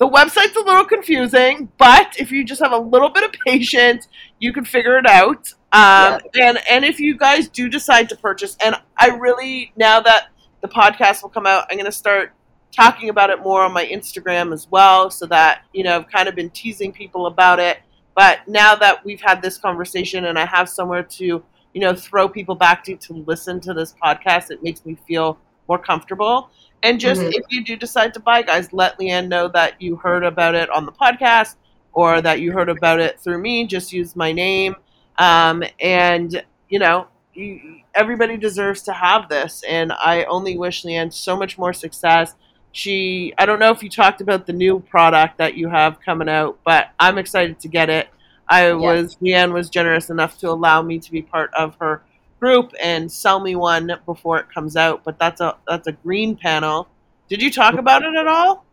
the website's a little confusing, but if you just have a little bit of patience, you can figure it out. Um, And and if you guys do decide to purchase, and I really now that the podcast will come out, I'm going to start talking about it more on my Instagram as well, so that you know I've kind of been teasing people about it. But now that we've had this conversation and I have somewhere to you know throw people back to to listen to this podcast, it makes me feel more comfortable. And just Mhm. if you do decide to buy, guys, let Leanne know that you heard about it on the podcast or that you heard about it through me. Just use my name. Um, and, you know, you, everybody deserves to have this. And I only wish Leanne so much more success. She, I don't know if you talked about the new product that you have coming out, but I'm excited to get it. I was, Leanne was generous enough to allow me to be part of her group and sell me one before it comes out. But that's a that's a green panel. Did you talk about it at all?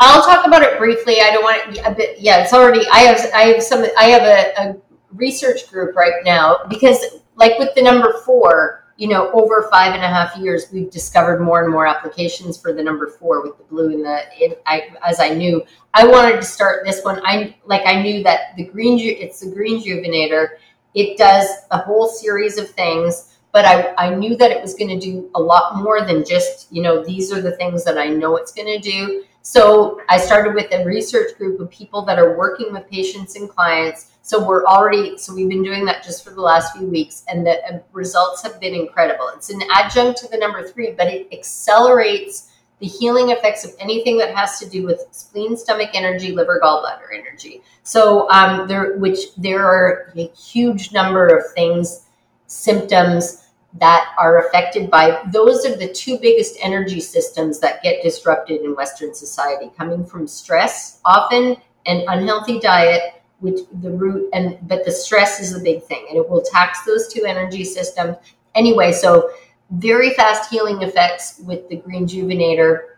I'll talk about it briefly. I don't want it a bit. Yeah, it's already. I have. I have some. I have a, a research group right now because, like with the number four, you know, over five and a half years, we've discovered more and more applications for the number four with the blue and the. I, as I knew, I wanted to start this one. I like. I knew that the green. It's the green juvenator. It does a whole series of things but I, I knew that it was going to do a lot more than just you know these are the things that i know it's going to do. So i started with a research group of people that are working with patients and clients. So we're already so we've been doing that just for the last few weeks and the results have been incredible. It's an adjunct to the number three but it accelerates the healing effects of anything that has to do with spleen stomach energy liver gallbladder energy. So um, there which there are a huge number of things symptoms that are affected by those are the two biggest energy systems that get disrupted in western society coming from stress often and unhealthy diet which the root and but the stress is the big thing and it will tax those two energy systems. Anyway so very fast healing effects with the green juvenator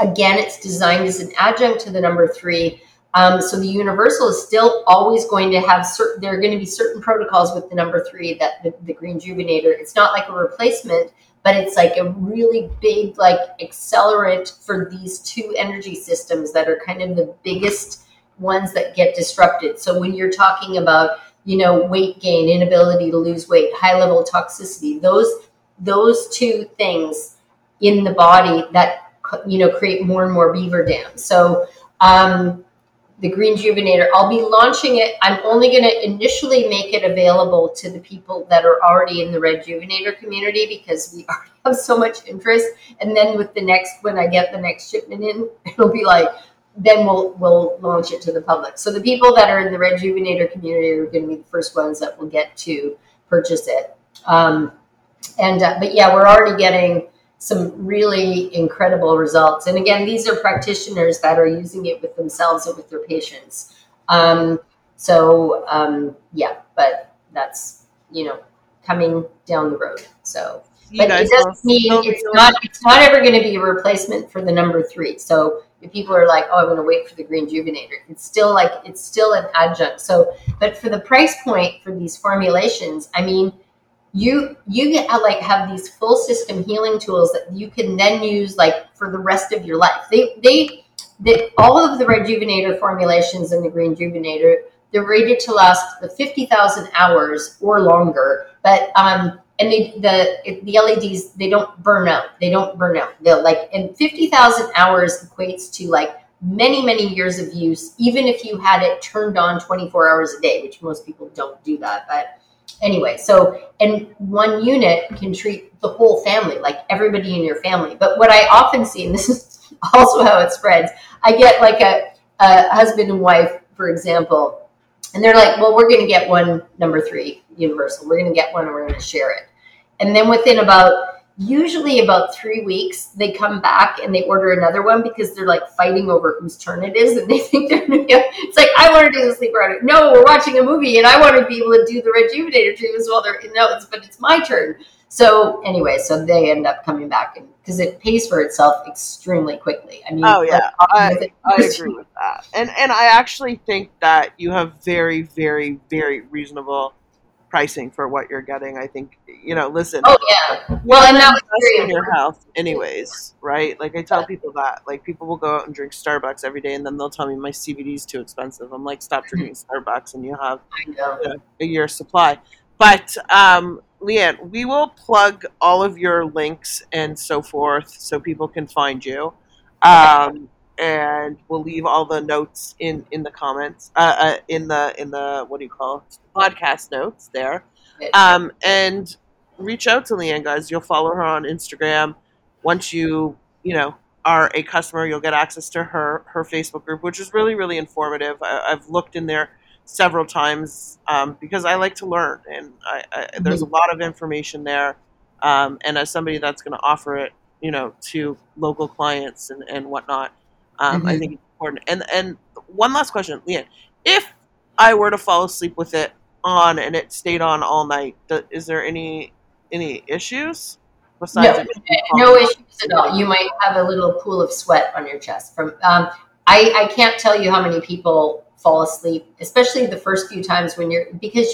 again it's designed as an adjunct to the number three um, so the universal is still always going to have certain. There are going to be certain protocols with the number three that the, the green juvenator. It's not like a replacement, but it's like a really big like accelerant for these two energy systems that are kind of the biggest ones that get disrupted. So when you're talking about you know weight gain, inability to lose weight, high level toxicity, those those two things in the body that you know create more and more beaver dams. So. Um, the Green Juvenator. I'll be launching it. I'm only going to initially make it available to the people that are already in the Red Juvenator community because we already have so much interest. And then with the next, when I get the next shipment in, it'll be like, then we'll we'll launch it to the public. So the people that are in the Red Juvenator community are going to be the first ones that will get to purchase it. Um, and uh, but yeah, we're already getting some really incredible results. And again, these are practitioners that are using it with themselves and with their patients. Um, so um, yeah, but that's you know coming down the road. So, but it doesn't mean it's not it's not ever going to be a replacement for the number three. So if people are like, oh, I'm going to wait for the green juvenator, it's still like it's still an adjunct. So, but for the price point for these formulations, I mean you you get like have these full system healing tools that you can then use like for the rest of your life. They they, they all of the rejuvenator formulations and the green rejuvenator they're rated to last the fifty thousand hours or longer. But um and they, the the LEDs they don't burn out. They don't burn out. They're like and fifty thousand hours equates to like many many years of use. Even if you had it turned on twenty four hours a day, which most people don't do that, but anyway, so and one unit can treat the whole family, like everybody in your family. But what I often see, and this is also how it spreads, I get like a, a husband and wife, for example, and they're like, well, we're going to get one number three universal. We're going to get one and we're going to share it. And then within about usually about three weeks they come back and they order another one because they're like fighting over whose turn it is and they think they're gonna be it's like i want to do the sleeper audit no we're watching a movie and i want to be able to do the rejuvenator too as well. They're no it's but it's my turn. So anyway so they end up coming back and because it pays for itself extremely quickly. I mean oh yeah. I, I agree with that. And and i actually think that you have very very very reasonable pricing for what you're getting. I think you know. Listen. Oh yeah. Well, and now in your health, anyways, right? Like I tell people that. Like people will go out and drink Starbucks every day, and then they'll tell me my CBD is too expensive. I'm like, stop drinking Starbucks, and you have a, a year supply. But um, Leanne, we will plug all of your links and so forth, so people can find you. Um, and we'll leave all the notes in in the comments uh, uh, in the in the what do you call it? podcast notes there. Um, and reach out to leanne guys. You'll follow her on instagram. Once you you know are a customer you'll get access to her her facebook group which is really really informative. I, have looked in there several times um, because i like to learn and I, I, there's a mm-hmm. lot of information there um, and as somebody that's going to offer it you know to local clients and, and whatnot um, mm-hmm. I think it's important. And and one last question, Leanne. If I were to fall asleep with it on and it stayed on all night, is there any any issues? Besides no, no issues at all. You might have a little pool of sweat on your chest. From um, I, I can't tell you how many people fall asleep, especially the first few times when you're because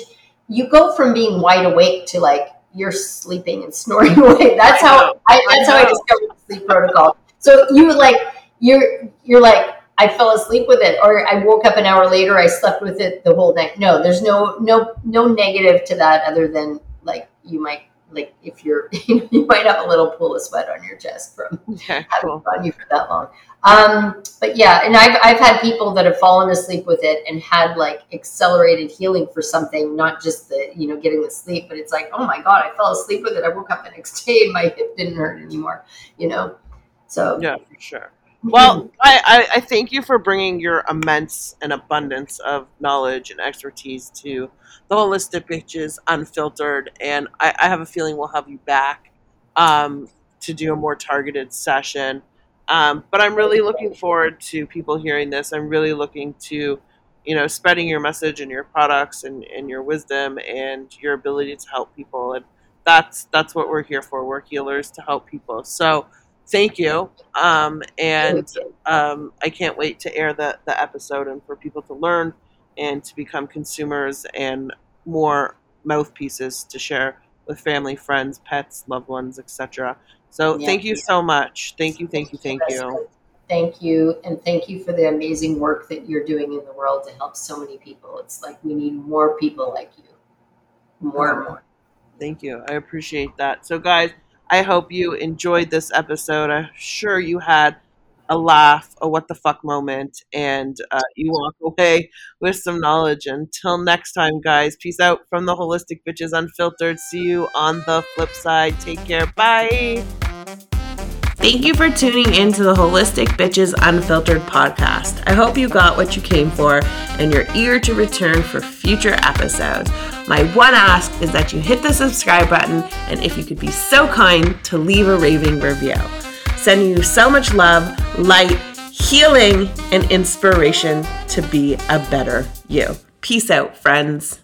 you go from being wide awake to like you're sleeping and snoring away. That's I how I, that's I how I discovered the sleep protocol. So you like you're you're like I fell asleep with it or I woke up an hour later I slept with it the whole night. No, there's no no no negative to that other than like you might like if you're you might have a little pool of sweat on your chest from okay, having cool. on you for that long. Um, but yeah, and I've I've had people that have fallen asleep with it and had like accelerated healing for something, not just the you know getting the sleep, but it's like oh my god, I fell asleep with it. I woke up the next day and my hip didn't hurt anymore. You know, so yeah, for sure. Well, I, I, I, thank you for bringing your immense and abundance of knowledge and expertise to the Holistic Bitches Unfiltered. And I, I have a feeling we'll have you back um, to do a more targeted session. Um, but I'm really looking forward to people hearing this. I'm really looking to, you know, spreading your message and your products and, and your wisdom and your ability to help people. And that's that's what we're here for. We're healers to help people. So thank you. Um, and um, I can't wait to air the, the episode and for people to learn and to become consumers and more mouthpieces to share with family, friends, pets, loved ones, etc. So yeah. thank you so much. Thank you, thank you, thank you. Thank you, and thank you for the amazing work that you're doing in the world to help so many people. It's like we need more people like you, more and more. Thank you. I appreciate that. So, guys, I hope you enjoyed this episode. I'm sure you had a laugh, a what the fuck moment, and uh, you walk away with some knowledge. Until next time, guys, peace out from the Holistic Bitches Unfiltered. See you on the flip side. Take care. Bye. Thank you for tuning in to the Holistic Bitches Unfiltered podcast. I hope you got what you came for and you're eager to return for future episodes. My one ask is that you hit the subscribe button and if you could be so kind to leave a raving review. Sending you so much love, light, healing, and inspiration to be a better you. Peace out, friends.